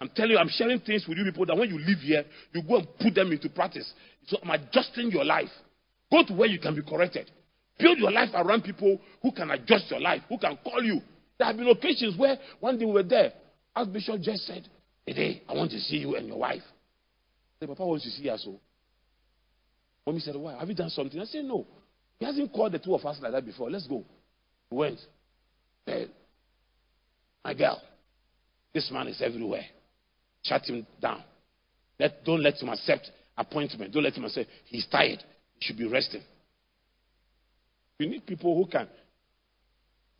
I'm telling you, I'm sharing things with you people that when you live here, you go and put them into practice. So I'm adjusting your life. Go to where you can be corrected. Build your life around people who can adjust your life, who can call you. There have been occasions where one day we were there. Archbishop just said, Today, I want to see you and your wife. Said, Papa wants to see us. So. Mommy said, Why? Have you done something? I said, No. He hasn't called the two of us like that before. Let's go. We went. Said, my girl, this man is everywhere. Shut him down. Let, don't let him accept appointment. Don't let him accept. He's tired. He should be resting. You need people who can.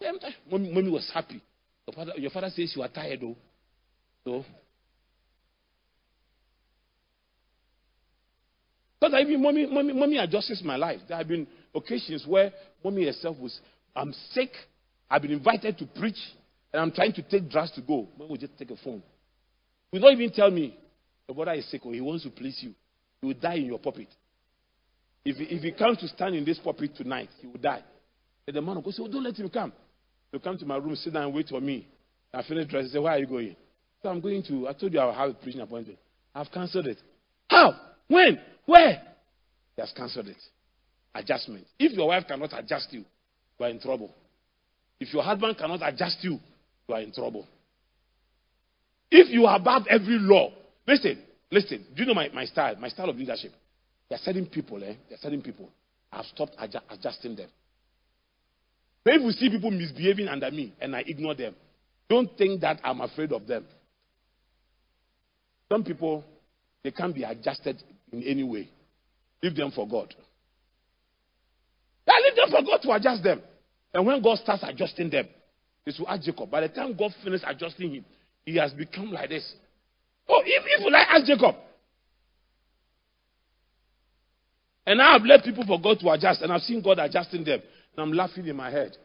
Eh, mommy, mommy was happy. Your father, your father says you are tired, though. So. Because I mean, mommy, mommy, mommy adjusts my life. There have been occasions where mommy herself was, I'm sick. I've been invited to preach and I'm trying to take drugs to go, when we just take a phone. Will not even tell me your brother is sick or he wants to please you. He will die in your pulpit. If he, if he comes to stand in this pulpit tonight, he will die. And the man will go, say, oh, don't let him come. He'll come to my room, sit down and wait for me. I finish dressing. Say, where are you going? So I'm going to, I told you I'll have a preaching appointment. I've cancelled it. How? When? Where? He has cancelled it. Adjustment. If your wife cannot adjust you, you are in trouble. If your husband cannot adjust you, you are in trouble. If you are above every law, listen, Listen, do you know my, my style? My style of leadership. There are certain people, eh? There are certain people. I've stopped adju- adjusting them. But if you see people misbehaving under me and I ignore them, don't think that I'm afraid of them. Some people, they can't be adjusted in any way. Leave them for God. I leave them for God to adjust them. And when God starts adjusting them, this will ask Jacob. By the time God finishes adjusting him, he has become like this. Oh, if, if you like, ask Jacob. And I have led people for God to adjust, and I've seen God adjusting them. And I'm laughing in my head.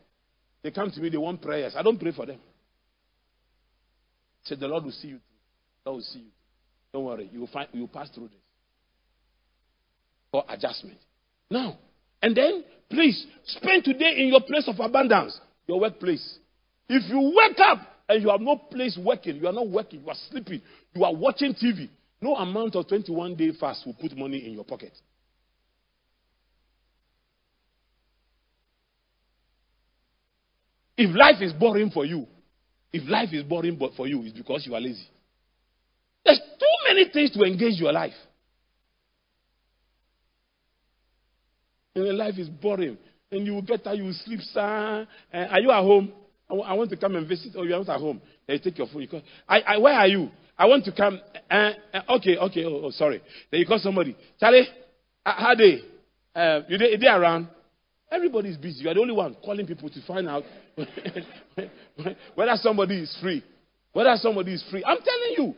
They come to me, they want prayers. I don't pray for them. Say, the Lord will see you. The Lord will see you. Don't worry, you will find you will pass through this. For adjustment. Now, and then please spend today in your place of abundance, your workplace. If you wake up and you have no place working, you are not working, you are sleeping, you are watching TV, no amount of 21 day fast will put money in your pocket. If life is boring for you, if life is boring for you, it's because you are lazy. There's too many things to engage your life. And life is boring. And you will get tired, you will sleep, sir. Uh, are you at home? I, want to come and visit. Oh, you're not at home. Then you take your phone. You call, I, I, where are you? I want to come. Uh, uh, okay, okay. Oh, oh, sorry. Then you call somebody. Charlie, how they? Uh, you they, they around? Everybody's busy. You are the only one calling people to find out whether somebody is free. Whether somebody is free. I'm telling you,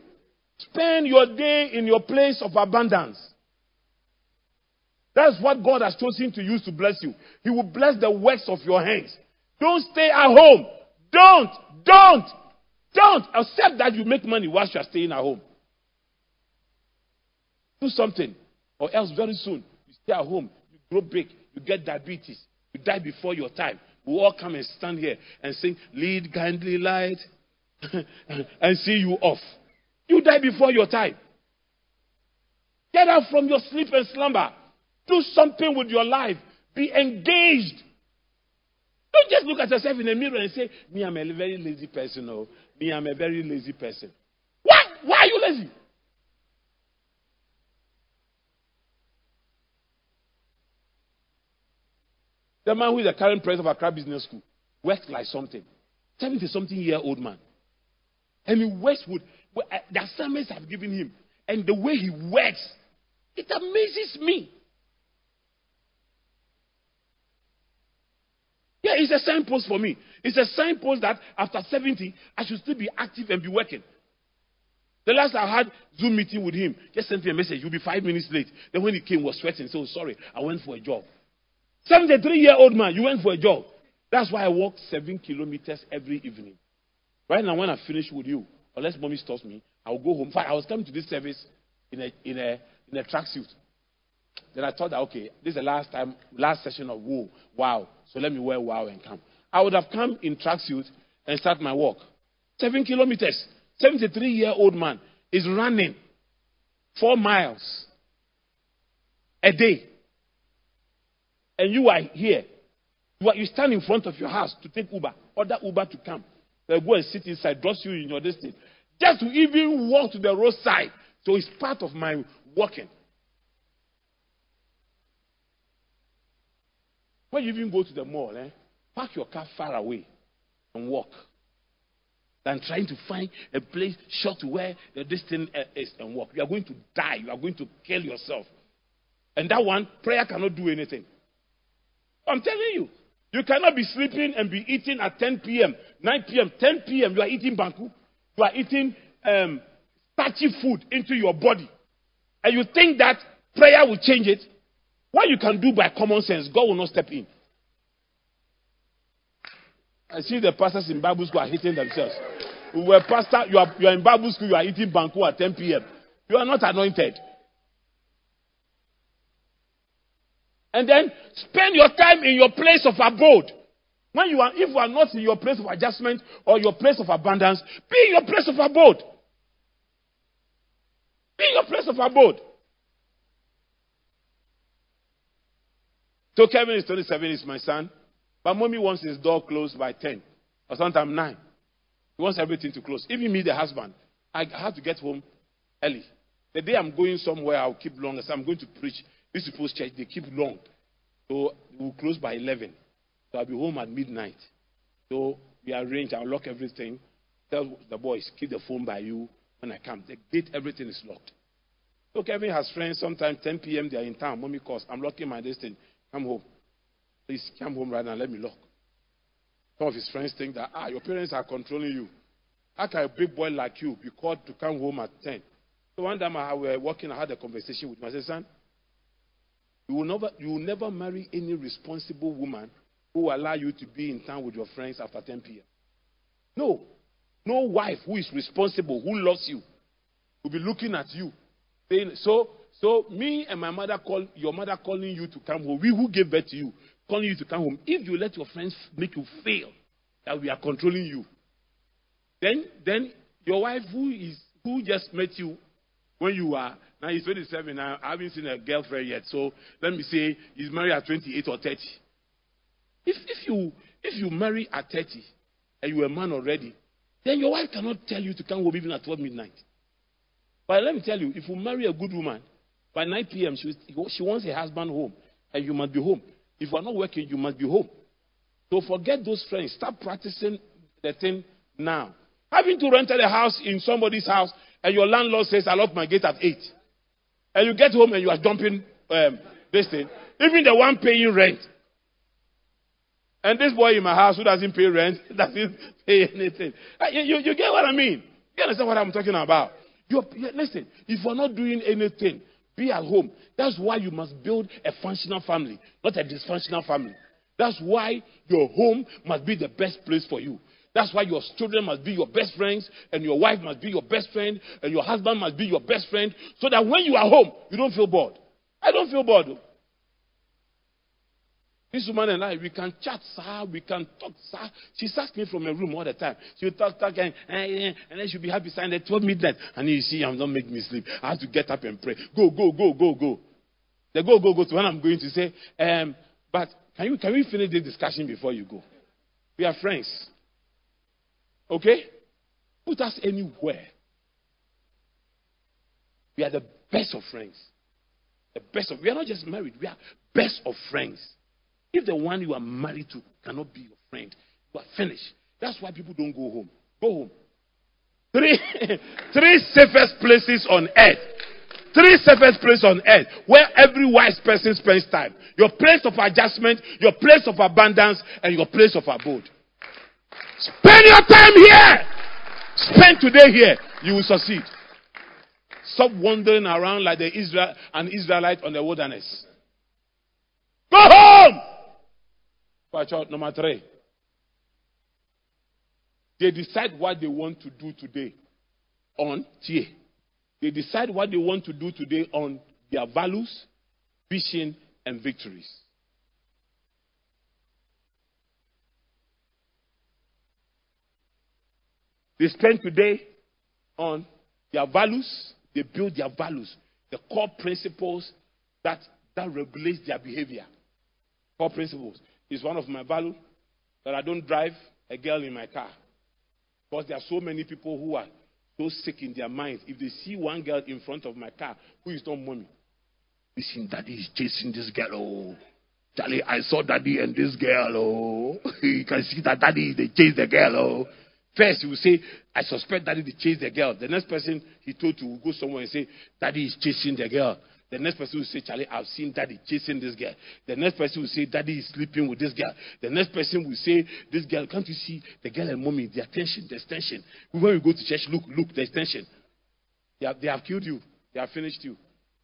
spend your day in your place of abundance. That's what God has chosen to use to bless you. He will bless the works of your hands. Don't stay at home. Don't, don't, don't accept that you make money whilst you are staying at home. Do something, or else very soon you stay at home, you grow big, you get diabetes, you die before your time. We all come and stand here and sing, Lead kindly light, and see you off. You die before your time. Get up from your sleep and slumber. Do something with your life. Be engaged. Don't just look at yourself in the mirror and say, Me, I'm a very lazy person. Oh, me, I'm a very lazy person. Why? Why are you lazy? The man who is the current president of Accra Business School works like something. 70 something year old man. And he works with uh, the assignments I've given him. And the way he works, it amazes me. Yeah, it's a signpost for me. It's a signpost that after 70, I should still be active and be working. The last I had Zoom meeting with him, just sent me a message. You'll be five minutes late. Then when he came, was sweating. So sorry, I went for a job. 73 year old man, you went for a job. That's why I walk seven kilometers every evening. Right now, when I finish with you, unless mommy stops me, I'll go home. In fact, I was coming to this service in a in a in a tracksuit. Then I thought that okay, this is the last time, last session of whoa, wow. So let me wear wow and come. I would have come in tracksuit and start my walk. Seven kilometers. 73 year old man is running four miles a day. And you are here. You, are, you stand in front of your house to take Uber, order Uber to come. They go and sit inside, dress you in your distance. Just to even walk to the roadside. So it's part of my walking. When you even go to the mall, eh, park your car far away and walk. Than trying to find a place short where this thing eh, is and walk. You are going to die. You are going to kill yourself. And that one, prayer cannot do anything. I'm telling you. You cannot be sleeping and be eating at 10 p.m., 9 p.m., 10 p.m. You are eating banku. You are eating um, starchy food into your body. And you think that prayer will change it? What you can do by common sense, God will not step in. I see the pastors in Bible school are hitting themselves. We were pastor, you are, you are in Bible school, you are eating banku at 10 p.m. You are not anointed. And then spend your time in your place of abode. When you are, if you are not in your place of adjustment or your place of abundance, be in your place of abode. Be in your place of abode. So Kevin is 27, is my son. But mommy wants his door closed by 10 or sometime 9. He wants everything to close. Even me, the husband, I have to get home early. The day I'm going somewhere, I'll keep long. So I'm going to preach. These people's church, they keep long. So we'll close by 11. So I'll be home at midnight. So we arrange, I'll lock everything. Tell the boys, keep the phone by you when I come. The gate, everything is locked. So Kevin has friends, sometimes 10 p.m. they are in town. Mommy calls. I'm locking my destiny. Come home. Please come home right now. Let me lock. Some of his friends think that, ah, your parents are controlling you. How can a big boy like you be called to come home at 10? So one time I was working, I had a conversation with my son. You will never, you will never marry any responsible woman who will allow you to be in town with your friends after 10 p.m. No. No wife who is responsible, who loves you, will be looking at you. Saying, so, so me and my mother call your mother calling you to come home. We who gave birth to you, calling you to come home. If you let your friends make you feel that we are controlling you, then then your wife who is who just met you when you are now he's 27 now, I haven't seen a girlfriend yet. So let me say he's married at 28 or 30. If if you if you marry at 30 and you're a man already, then your wife cannot tell you to come home even at 12 midnight. But let me tell you, if you marry a good woman, by 9 p.m. She, she wants her husband home, and you must be home. If you are not working, you must be home. So forget those friends. Start practicing the thing now. Having to rent a house in somebody's house, and your landlord says, I lock my gate at 8. And you get home and you are jumping um, this thing. Even the one paying rent. And this boy in my house who doesn't pay rent, doesn't pay anything. Uh, you, you, you get what I mean? You understand what I'm talking about? You're, listen, if you're not doing anything, be at home. That's why you must build a functional family, not a dysfunctional family. That's why your home must be the best place for you. That's why your children must be your best friends, and your wife must be your best friend, and your husband must be your best friend, so that when you are home, you don't feel bored. I don't feel bored. This woman and I, we can chat, sir. We can talk, sir. She asked me from a room all the time. She would talk, talk, and, and, and then she'll be happy signing at 12 midnight. And you see, I'm not making me sleep. I have to get up and pray. Go, go, go, go, go. The go, go, go to when I'm going to say, um, but can you can we finish this discussion before you go? We are friends. Okay? Put us anywhere. We are the best of friends. The best of we are not just married, we are best of friends. If the one you are married to cannot be your friend, you are finished. That's why people don't go home. Go home. Three, three safest places on earth. Three safest places on earth where every wise person spends time. Your place of adjustment, your place of abundance, and your place of abode. Spend your time here. Spend today here. You will succeed. Stop wandering around like the Israel, an Israelite on the wilderness. Go home. Watch out. Number three. They decide what they want to do today on TIA. They decide what they want to do today on their values, vision, and victories. They spend today on their values. They build their values, the core principles that, that regulates their behavior. Core principles is one of my values that I don't drive a girl in my car. Because there are so many people who are so sick in their minds. If they see one girl in front of my car who is not mommy, listen, daddy is chasing this girl. Oh, Charlie, I saw daddy and this girl. Oh, you can see that daddy, they chase the girl. Oh, First, he will say, I suspect daddy to chase the girl. The next person he told to go somewhere and say, Daddy is chasing the girl. The next person will say, Charlie, I've seen daddy chasing this girl. The next person will say, Daddy is sleeping with this girl. The next person will say, This girl, can't you see the girl and mommy? There's tension, there's tension. When we go to church, look, look, there's tension. They have, they have killed you, they have finished you.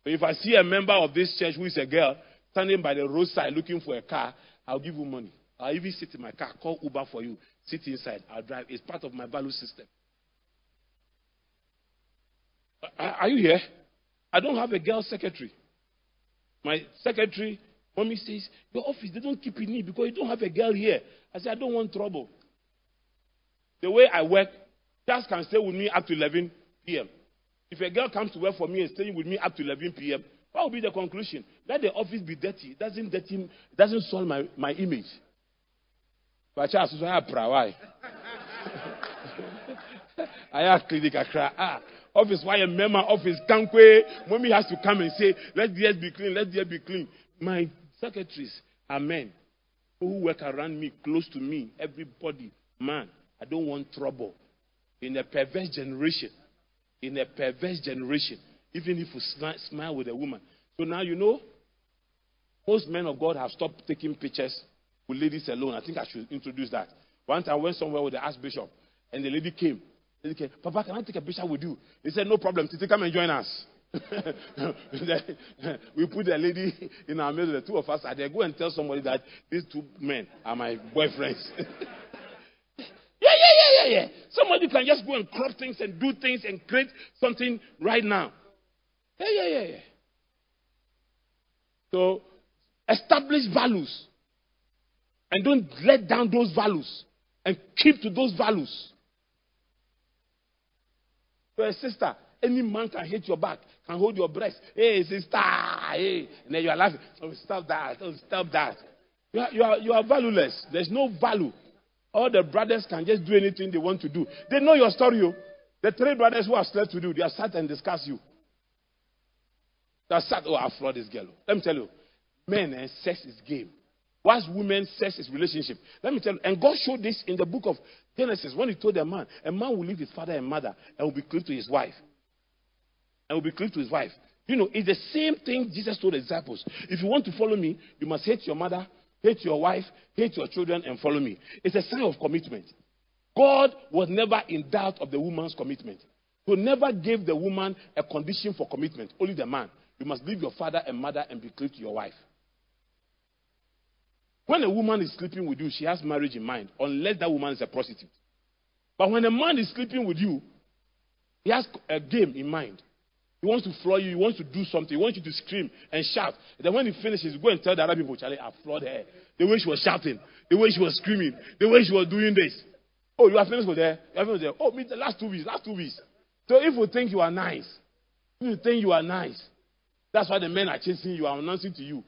If I see a member of this church who is a girl standing by the roadside looking for a car, I'll give you money. I'll even sit in my car, call Uber for you. Sit inside. I'll drive. It's part of my value system. Are you here? I don't have a girl secretary. My secretary, mommy says, Your office, they don't keep it neat because you don't have a girl here. I said, I don't want trouble. The way I work, just can stay with me up to 11 p.m. If a girl comes to work for me and staying with me up to 11 p.m., what will be the conclusion? Let the office be dirty. It doesn't, dirty, doesn't solve my, my image. bàkyɛ asoso ayɛ pra wae ayɛ clinic akra ah of his wife, member of his kankwe. Mommy has to come and say, let the earth be clean, let the earth be clean. My secretaries are men who work around me, close to me, everybody. Man, I don't want trouble. In a perverse generation, in a perverse generation, even if you smile with a woman. So now you know, most men of God have stopped taking pictures with ladies alone. I think I should introduce that. Time I went somewhere with the Archbishop, and the lady came. Came, Papa, can I take a picture with you? He said, No problem. Titi, come and join us. we put the lady in our middle, the two of us are there. Go and tell somebody that these two men are my boyfriends. yeah, yeah, yeah, yeah, yeah. Somebody can just go and crop things and do things and create something right now. Yeah, yeah, yeah, yeah. So establish values. And don't let down those values. And keep to those values. Your sister, any man can hit your back, can hold your breast. Hey, sister, hey. And then you are laughing. Oh, stop that. Oh, stop that. You are, you, are, you are valueless. There's no value. All the brothers can just do anything they want to do. They know your story. Oh. The three brothers who have slept with you, they are sat and discuss you. They are sat, oh, I flawed this girl. Oh. Let me tell you, men and sex is game. Whilst women, sex is relationship. Let me tell you, and God showed this in the book of Genesis when He told a man, a man will leave his father and mother and will be close to his wife. And will be close to his wife. You know, it's the same thing Jesus told the disciples. If you want to follow me, you must hate your mother, hate your wife, hate your children, and follow me. It's a sign of commitment. God was never in doubt of the woman's commitment. He never gave the woman a condition for commitment, only the man. You must leave your father and mother and be close to your wife. When a woman is sleeping with you, she has marriage in mind, unless that woman is a prostitute. But when a man is sleeping with you, he has a game in mind. He wants to floor you, he wants to do something, he wants you to scream and shout. Then when he finishes, go and tell the other people, Charlie, I floored her. The way she was shouting, the way she was screaming, the way she was doing this. Oh, you are finished with her? You are finished with her? Oh, me the last two weeks, last two weeks. So if you think you are nice, if you think you are nice, that's why the men are chasing you, are announcing to you,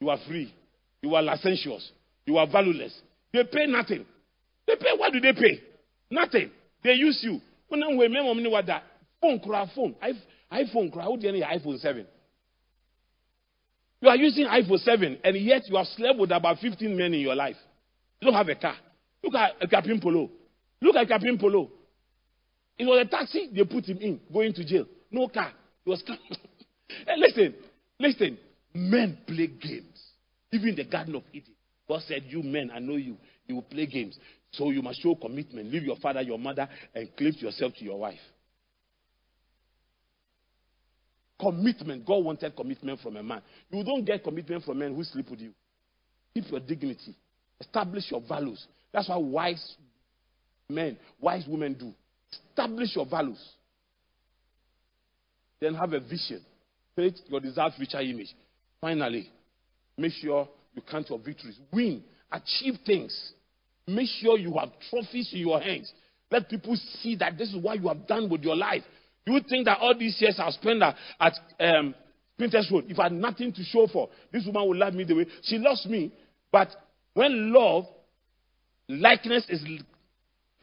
you are free. You are licentious. You are valueless. They pay nothing. They pay what do they pay? Nothing. They use you. When I'm with me, what that phone cry phone. iPhone cry. How do you iPhone 7? You are using iPhone 7 and yet you have slept with about 15 men in your life. You don't have a car. Look at a Captain Polo. Look at Captain Polo. It was a taxi they put him in, going to jail. No car. It was hey, listen, listen. Men play games. Even the Garden of Eden. God said, You men, I know you. You will play games. So you must show commitment. Leave your father, your mother, and cleave yourself to your wife. Commitment. God wanted commitment from a man. You don't get commitment from men who sleep with you. Keep your dignity. Establish your values. That's what wise men, wise women do. Establish your values. Then have a vision. Create your desired future image. Finally, Make sure you count your victories. Win. Achieve things. Make sure you have trophies in your hands. Let people see that this is what you have done with your life. You think that all these years I've spent at, at um, Road, if I had nothing to show for, this woman will love me the way she loves me. But when love, likeness is,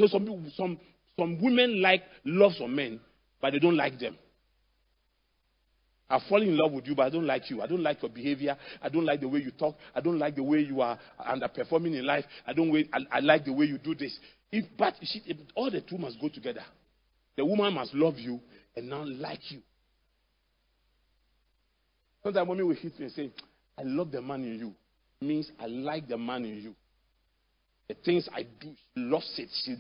so some, some, some women like love some men, but they don't like them. I've fallen in love with you, but I don't like you. I don't like your behavior. I don't like the way you talk. I don't like the way you are underperforming in life. I don't. Wait, I, I like the way you do this. If, but she, if, all the two must go together. The woman must love you and not like you. Sometimes women will hit me and say, "I love the man in you." It means I like the man in you. The things I do, she loves it. She,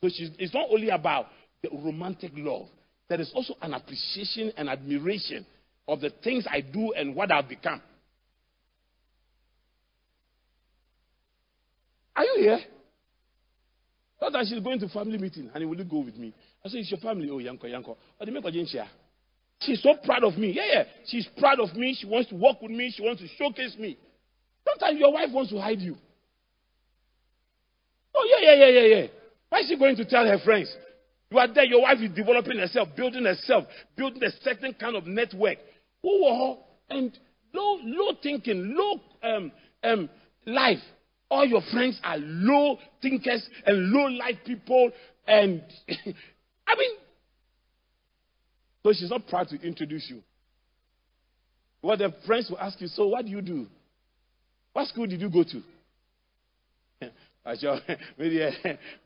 so she's, it's not only about the romantic love. There is also an appreciation and admiration of the things I do and what I've become. Are you here? Thought that she's going to family meeting and he will go with me? I said, It's your family. Oh, Yanko, Yanko. Oh, make a She's so proud of me. Yeah, yeah. She's proud of me. She wants to work with me. She wants to showcase me. Sometimes your wife wants to hide you. Oh, yeah, yeah, yeah, yeah, yeah. Why is she going to tell her friends? You are there, your wife is developing herself, building herself, building a certain kind of network and low, low thinking, low um, um, life. All your friends are low thinkers and low life people. And I mean, So she's not proud to introduce you. What the friends will ask you, so what do you do? What school did you go to? Acho, maybe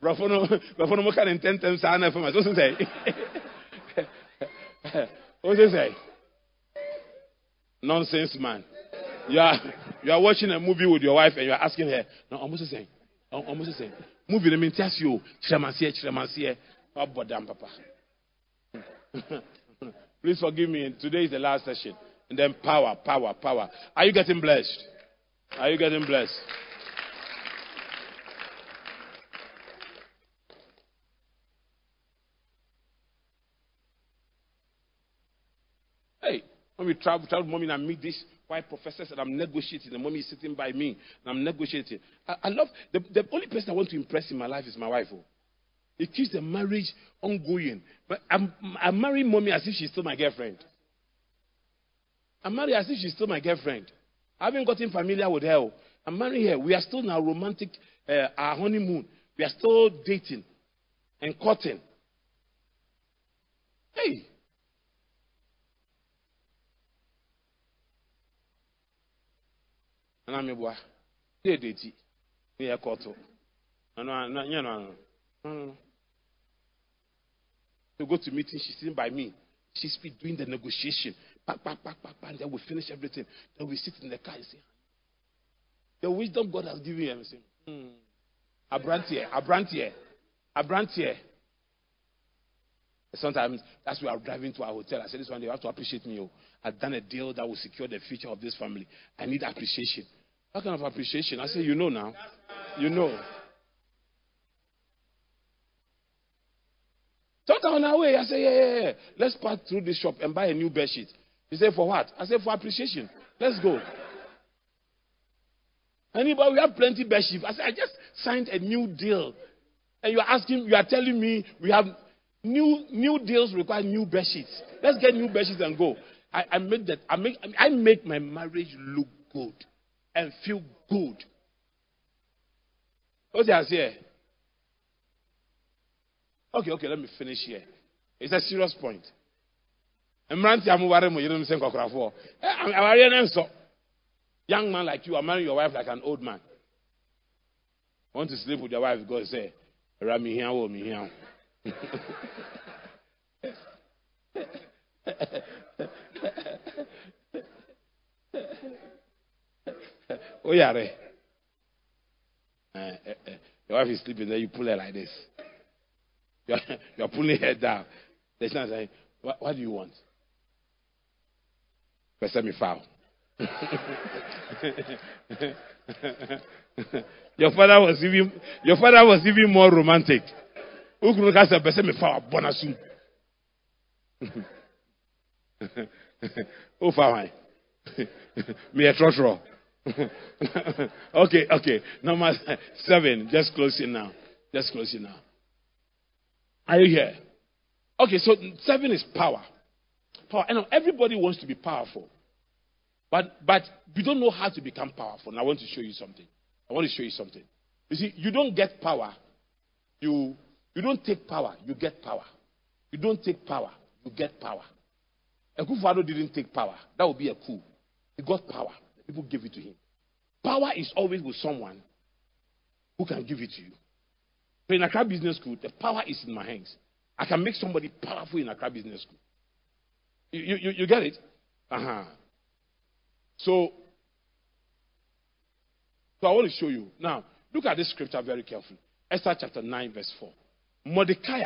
brofo no brofo no mo kan intentem sa na. So say. What do say? Nonsense man. You are you are watching a movie with your wife and you are asking her, no, almost saying. I'm oh, Almost saying. Movie the mentias you, chiramasie, chiramasie. Oh, Abodam papa. Please forgive me. Today is the last session. And then power, power, power. Are you getting blessed? Are you getting blessed? Hey, when we travel, travel, mommy, and I meet this white professors and I'm negotiating. The mommy is sitting by me and I'm negotiating. I, I love the, the only person I want to impress in my life is my wife. Oh. It keeps the marriage ongoing. But I'm, I'm marrying mommy as if she's still my girlfriend. I'm married as if she's still my girlfriend. I haven't gotten familiar with her. I'm marrying her. We are still now romantic, uh, our honeymoon. We are still dating and courting. Hey. And I'm a boy. They date it. They are caught. No, no, no. To go to meeting, she's sitting by me. She's doing the negotiation. Back, back, back, back, back. And then we finish everything. Then we sit in the car and say, The wisdom God has given him. Say, hmm. Abrantier, Abrantier, Abrantier. Sometimes as we I'm driving to our hotel. I said, This one, you have to appreciate me. Oh. I've done a deal that will secure the future of this family. I need appreciation. What kind of appreciation? I say, You know now. You know. Talk on our way. I say, yeah, yeah, yeah. Let's pass through this shop and buy a new bed sheet. He said, for what? I said, for appreciation. Let's go. Anybody, we have plenty bed sheets. I said, I just signed a new deal. And you are asking, you are telling me we have new new deals require new bed sheets. Let's get new bed sheets and go. I, I make that I make I make my marriage look good and feel good. What's I say? Okay, okay, let me finish here. It's a serious point. mmeranteɛ eh, a moware mo yerenom sɛ nkɔkorafoɔ young man like you are marrying your wife like an old man want to sleep with your wife God say ɛra mehia wo mehia Oh, woyare eh, eh, eh. your wife is sleeping then you pull her like this you're, you're pulling her down. The son saying, what, what do you want? Person me foul. your father was even your father was even more romantic. Ukunu kasa person me foul bonasu. Oh fine. Me a trotro. okay, okay. Number seven. Just close it now. Just close it now. Are you here? Okay, so seven is power. Power. And everybody wants to be powerful. But but we don't know how to become powerful. And I want to show you something. I want to show you something. You see, you don't get power. You you don't take power, you get power. You don't take power, you get power. Akufo-Addo didn't take power. That would be a coup. He got power. People gave it to him. Power is always with someone who can give it to you. So in Accra Business School, the power is in my hands. I can make somebody powerful in Accra Business School. You, you, you get it? Uh-huh. So, so I want to show you. Now, look at this scripture very carefully. Esther chapter 9, verse 4. Mordecai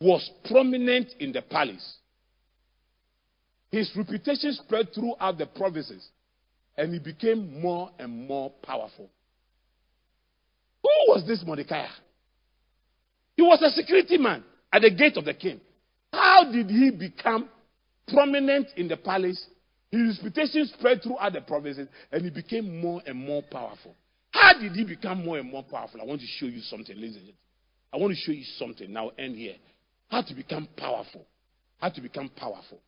was prominent in the palace. His reputation spread throughout the provinces, and he became more and more powerful. Who was this Mordecai? He was a security man at the gate of the king. How did he become prominent in the palace? His reputation spread throughout the provinces and he became more and more powerful. How did he become more and more powerful? I want to show you something, ladies and gentlemen. I want to show you something. Now, end here. How to become powerful. How to become powerful.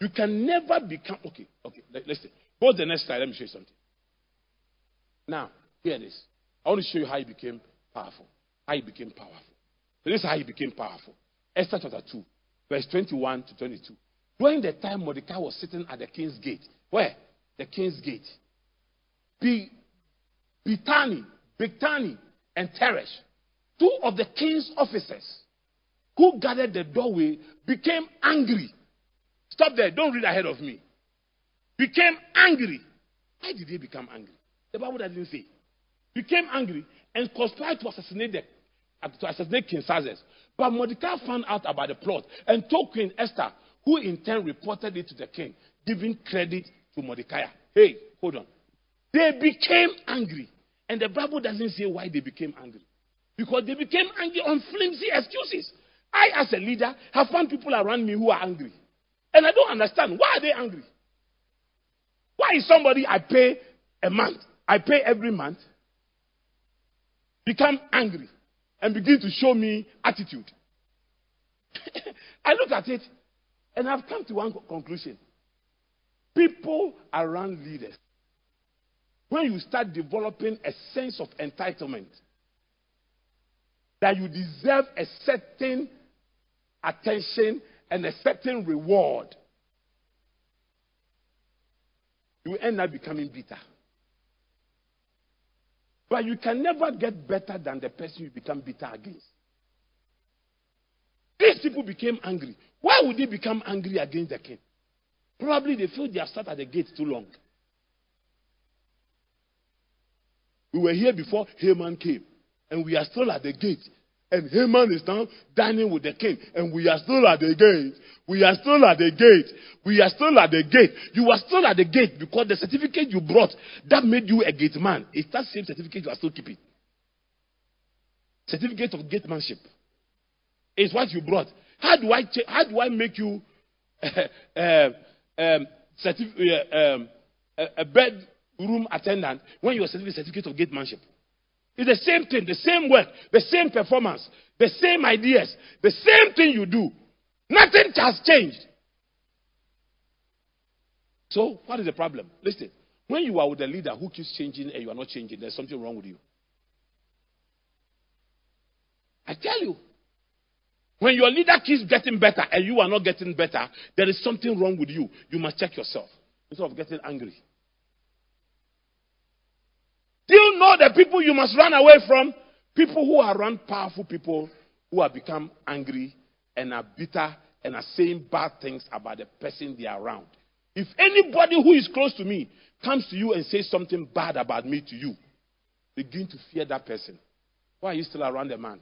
You can never become. Okay, okay, listen. Go to the next slide. Let me show you something. Now, here it is. I want to show you how he became powerful. How he became powerful. So this is how he became powerful. Esther chapter 2. verse 21 to 22. During the time Mordecai was sitting at the king's gate, where? The king's gate. Be, Bitani, Bigtani, and Teresh, two of the king's officers who guarded the doorway, became angry. Stop there. Don't read ahead of me. Became angry. Why did they become angry? The Bible doesn't say. Became angry and conspired to assassinate the, to assassinate King Xerxes. But Mordecai found out about the plot and told Queen Esther, who in turn reported it to the king, giving credit to Mordecai. Hey, hold on. They became angry. And the Bible doesn't say why they became angry. Because they became angry on flimsy excuses. I, as a leader, have found people around me who are angry. And I don't understand. Why are they angry? Why is somebody I pay a month, I pay every month, become angry and begin to show me attitude? I look at it and I've come to one conclusion. People around leaders, when you start developing a sense of entitlement, that you deserve a certain attention and a certain reward, you end up becoming bitter. But you can never get better than the person you become bitter against. These people became angry. Why would they become angry against the king? Probably they feel they have sat at the gate too long. We were here before Haman came, and we are still at the gate. And Haman is now dining with the king, and we are still at the gate. We are still at the gate. We are still at the gate. You are still at the gate because the certificate you brought that made you a gate man. It's that same certificate you are still keeping. Certificate of gate gatemanship is what you brought. How do I how do I make you uh, um, certif- uh, um, a, a bedroom attendant when you are certificate, certificate of gatemanship? It's the same thing, the same work, the same performance, the same ideas, the same thing you do. Nothing has changed. So, what is the problem? Listen, when you are with a leader who keeps changing and you are not changing, there's something wrong with you. I tell you. When your leader keeps getting better and you are not getting better, there is something wrong with you. You must check yourself instead of getting angry. Do you know the people you must run away from? People who are around powerful people who have become angry and are bitter and are saying bad things about the person they are around. If anybody who is close to me comes to you and says something bad about me to you, begin to fear that person. Why are you still around the man?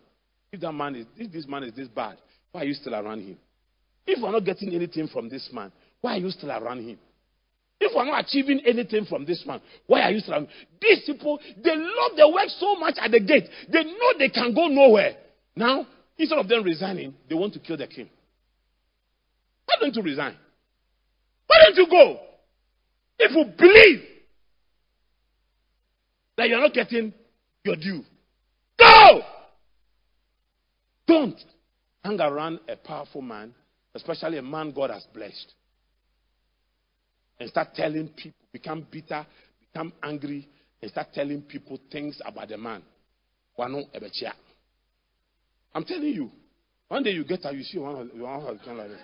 If that man is if this man is this bad, why are you still around him? If we're not getting anything from this man, why are you still around him? If we're not achieving anything from this man, why are you surrounded? These people, they love their work so much at the gate. They know they can go nowhere. Now, instead of them resigning, they want to kill the king. Why don't you resign? Why don't you go? If you believe that you're not getting your due, go! Don't hang around a powerful man, especially a man God has blessed and start telling people, become bitter, become angry, and start telling people things about the man. I'm telling you, one day you get out, you see one of one kind like this.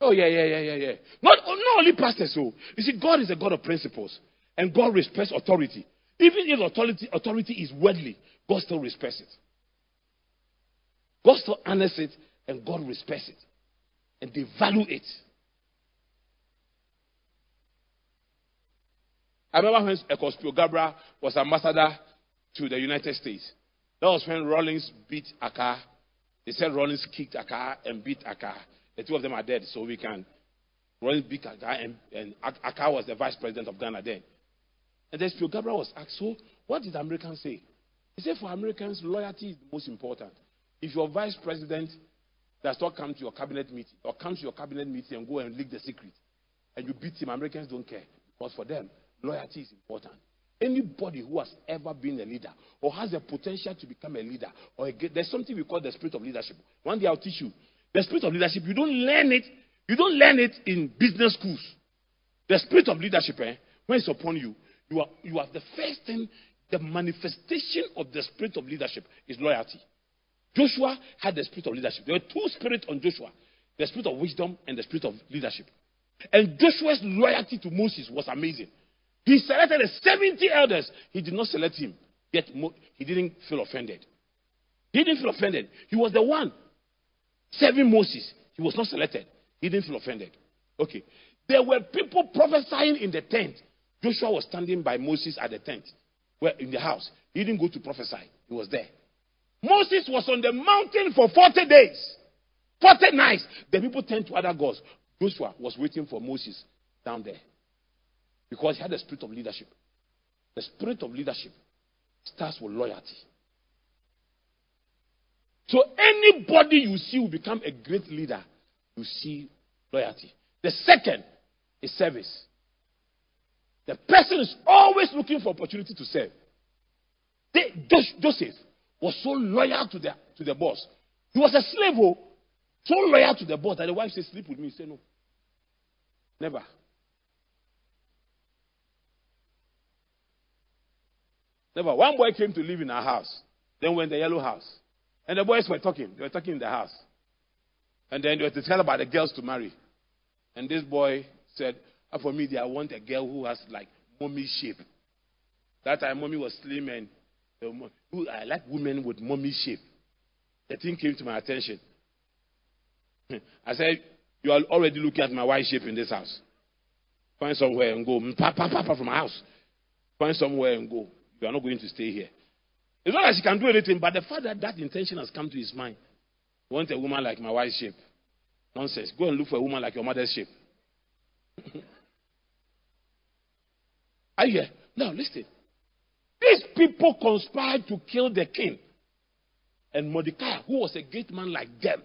Oh yeah, yeah, yeah, yeah, yeah. Not, not only pastors, so you see, God is a God of principles, and God respects authority. Even if authority authority is worldly, God still respects it. God still honors it and God respects it. And they value it. I remember when Ekwow Spio-Garbrah was ambassador to the United States. That was when Rawlings beat Arkaah. They said Rawlings kicked Arkaah and beat Arkaah. The two of them are dead, so we can. Rawlings beat Arkaah, and, and was the vice president of Ghana then. And then Spio-Garbrah was asked, So, what did Americans say? He said, For Americans, loyalty is the most important. If your vice president does not come to your cabinet meeting or comes to your cabinet meeting and go and leak the secret and you beat him, Americans don't care. Because for them, loyalty is important. Anybody who has ever been a leader or has the potential to become a leader, or a, there's something we call the spirit of leadership. One day I'll teach you. The spirit of leadership, you don't learn it. You don't learn it in business schools. The spirit of leadership, eh, when it's upon you, you are you are the first thing the manifestation of the spirit of leadership is loyalty. Joshua had the spirit of leadership. There were two spirits on Joshua the spirit of wisdom and the spirit of leadership. And Joshua's loyalty to Moses was amazing. He selected 70 elders. He did not select him, yet he didn't feel offended. He didn't feel offended. He was the one serving Moses. He was not selected. He didn't feel offended. Okay. There were people prophesying in the tent. Joshua was standing by Moses at the tent, where in the house. He didn't go to prophesy. He was there. Moses was on the mountain for 40 days, 40 nights. The people turned to other gods. Joshua was waiting for Moses down there because he had the spirit of leadership. The spirit of leadership starts with loyalty. So anybody you see will become a great leader, you see loyalty. The second is service. The person is always looking for opportunity to serve. They, Joseph was so loyal to the, to the boss. He was a slave, oh, so loyal to the boss that the wife said, Sleep with me. He said, No. Never. Never. One boy came to live in our house. Then went the yellow house. And the boys were talking. They were talking in the house. And then they were to tell about the girls to marry. And this boy said, ah, For me, I want a girl who has like mommy shape. That time, mommy was slim and I like women with mommy shape. The thing came to my attention. I said, You are already looking at my wife's shape in this house. Find somewhere and go. Mm, papa, papa from my house. Find somewhere and go. You are not going to stay here. It's not as he can do anything, but the fact that that intention has come to his mind. Want a woman like my wife's shape. Nonsense. Go and look for a woman like your mother's shape. Are you here? Now, listen. These people conspired to kill the king. And Mordecai, who was a great man like them,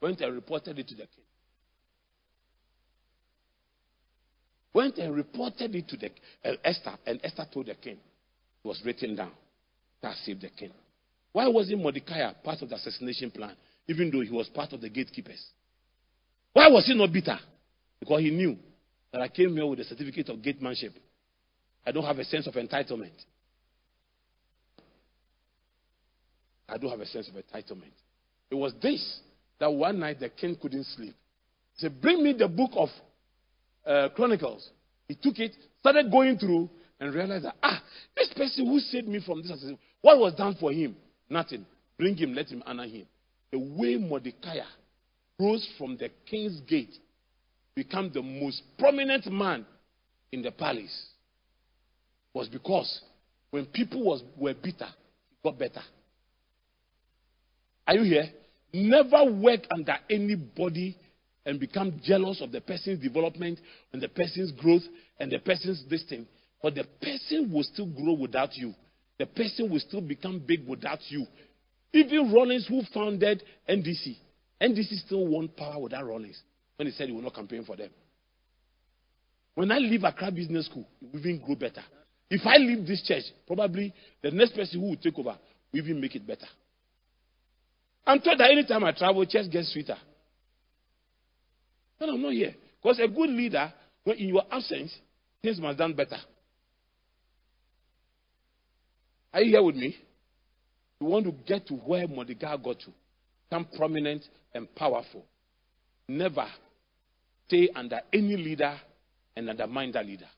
went and reported it to the king. Went and reported it to the uh, Esther, and Esther told the king. It was written down. That saved the king. Why wasn't Mordecai part of the assassination plan, even though he was part of the gatekeepers? Why was he not bitter? Because he knew that I came here with a certificate of gatemanship. I don't have a sense of entitlement. I don't have a sense of entitlement. It was this that one night the king couldn't sleep. He said, Bring me the book of uh, Chronicles. He took it, started going through, and realized that, ah, this person who saved me from this, what was done for him? Nothing. Bring him, let him honor him. The way Mordecai rose from the king's gate, become the most prominent man in the palace, was because when people was, were bitter, he got better. Are you here? Never work under anybody and become jealous of the person's development and the person's growth and the person's distance. But the person will still grow without you. The person will still become big without you. Even Rawlings, who founded NDC, NDC still won power without Rawlings when he said he will not campaign for them. When I leave Accra Business School, it will even grow better. If I leave this church, probably the next person who will take over will even make it better. I'm told that anytime I travel, church gets sweeter. But I'm not here. Because a good leader, when in your absence, things must done better. Are you here with me? You want to get to where Mordecai got to, become prominent and powerful. Never stay under any leader and undermine that leader.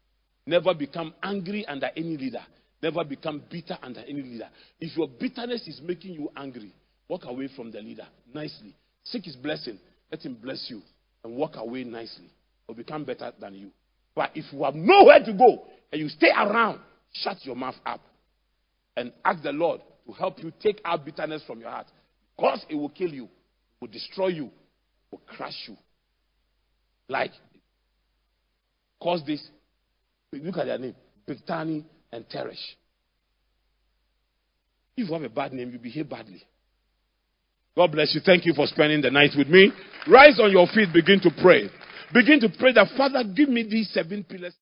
Never become angry under any leader. Never become bitter under any leader. If your bitterness is making you angry, walk away from the leader nicely. Seek his blessing. Let him bless you and walk away nicely or become better than you. But if you have nowhere to go and you stay around, shut your mouth up and ask the Lord to help you take out bitterness from your heart. Because it will kill you, will destroy you, will crush you. Like, cause this. Look at their name Bigtani and Teresh. If you have a bad name, you behave badly. God bless you. Thank you for spending the night with me. Rise on your feet, begin to pray. Begin to pray that, Father, give me these seven pillars.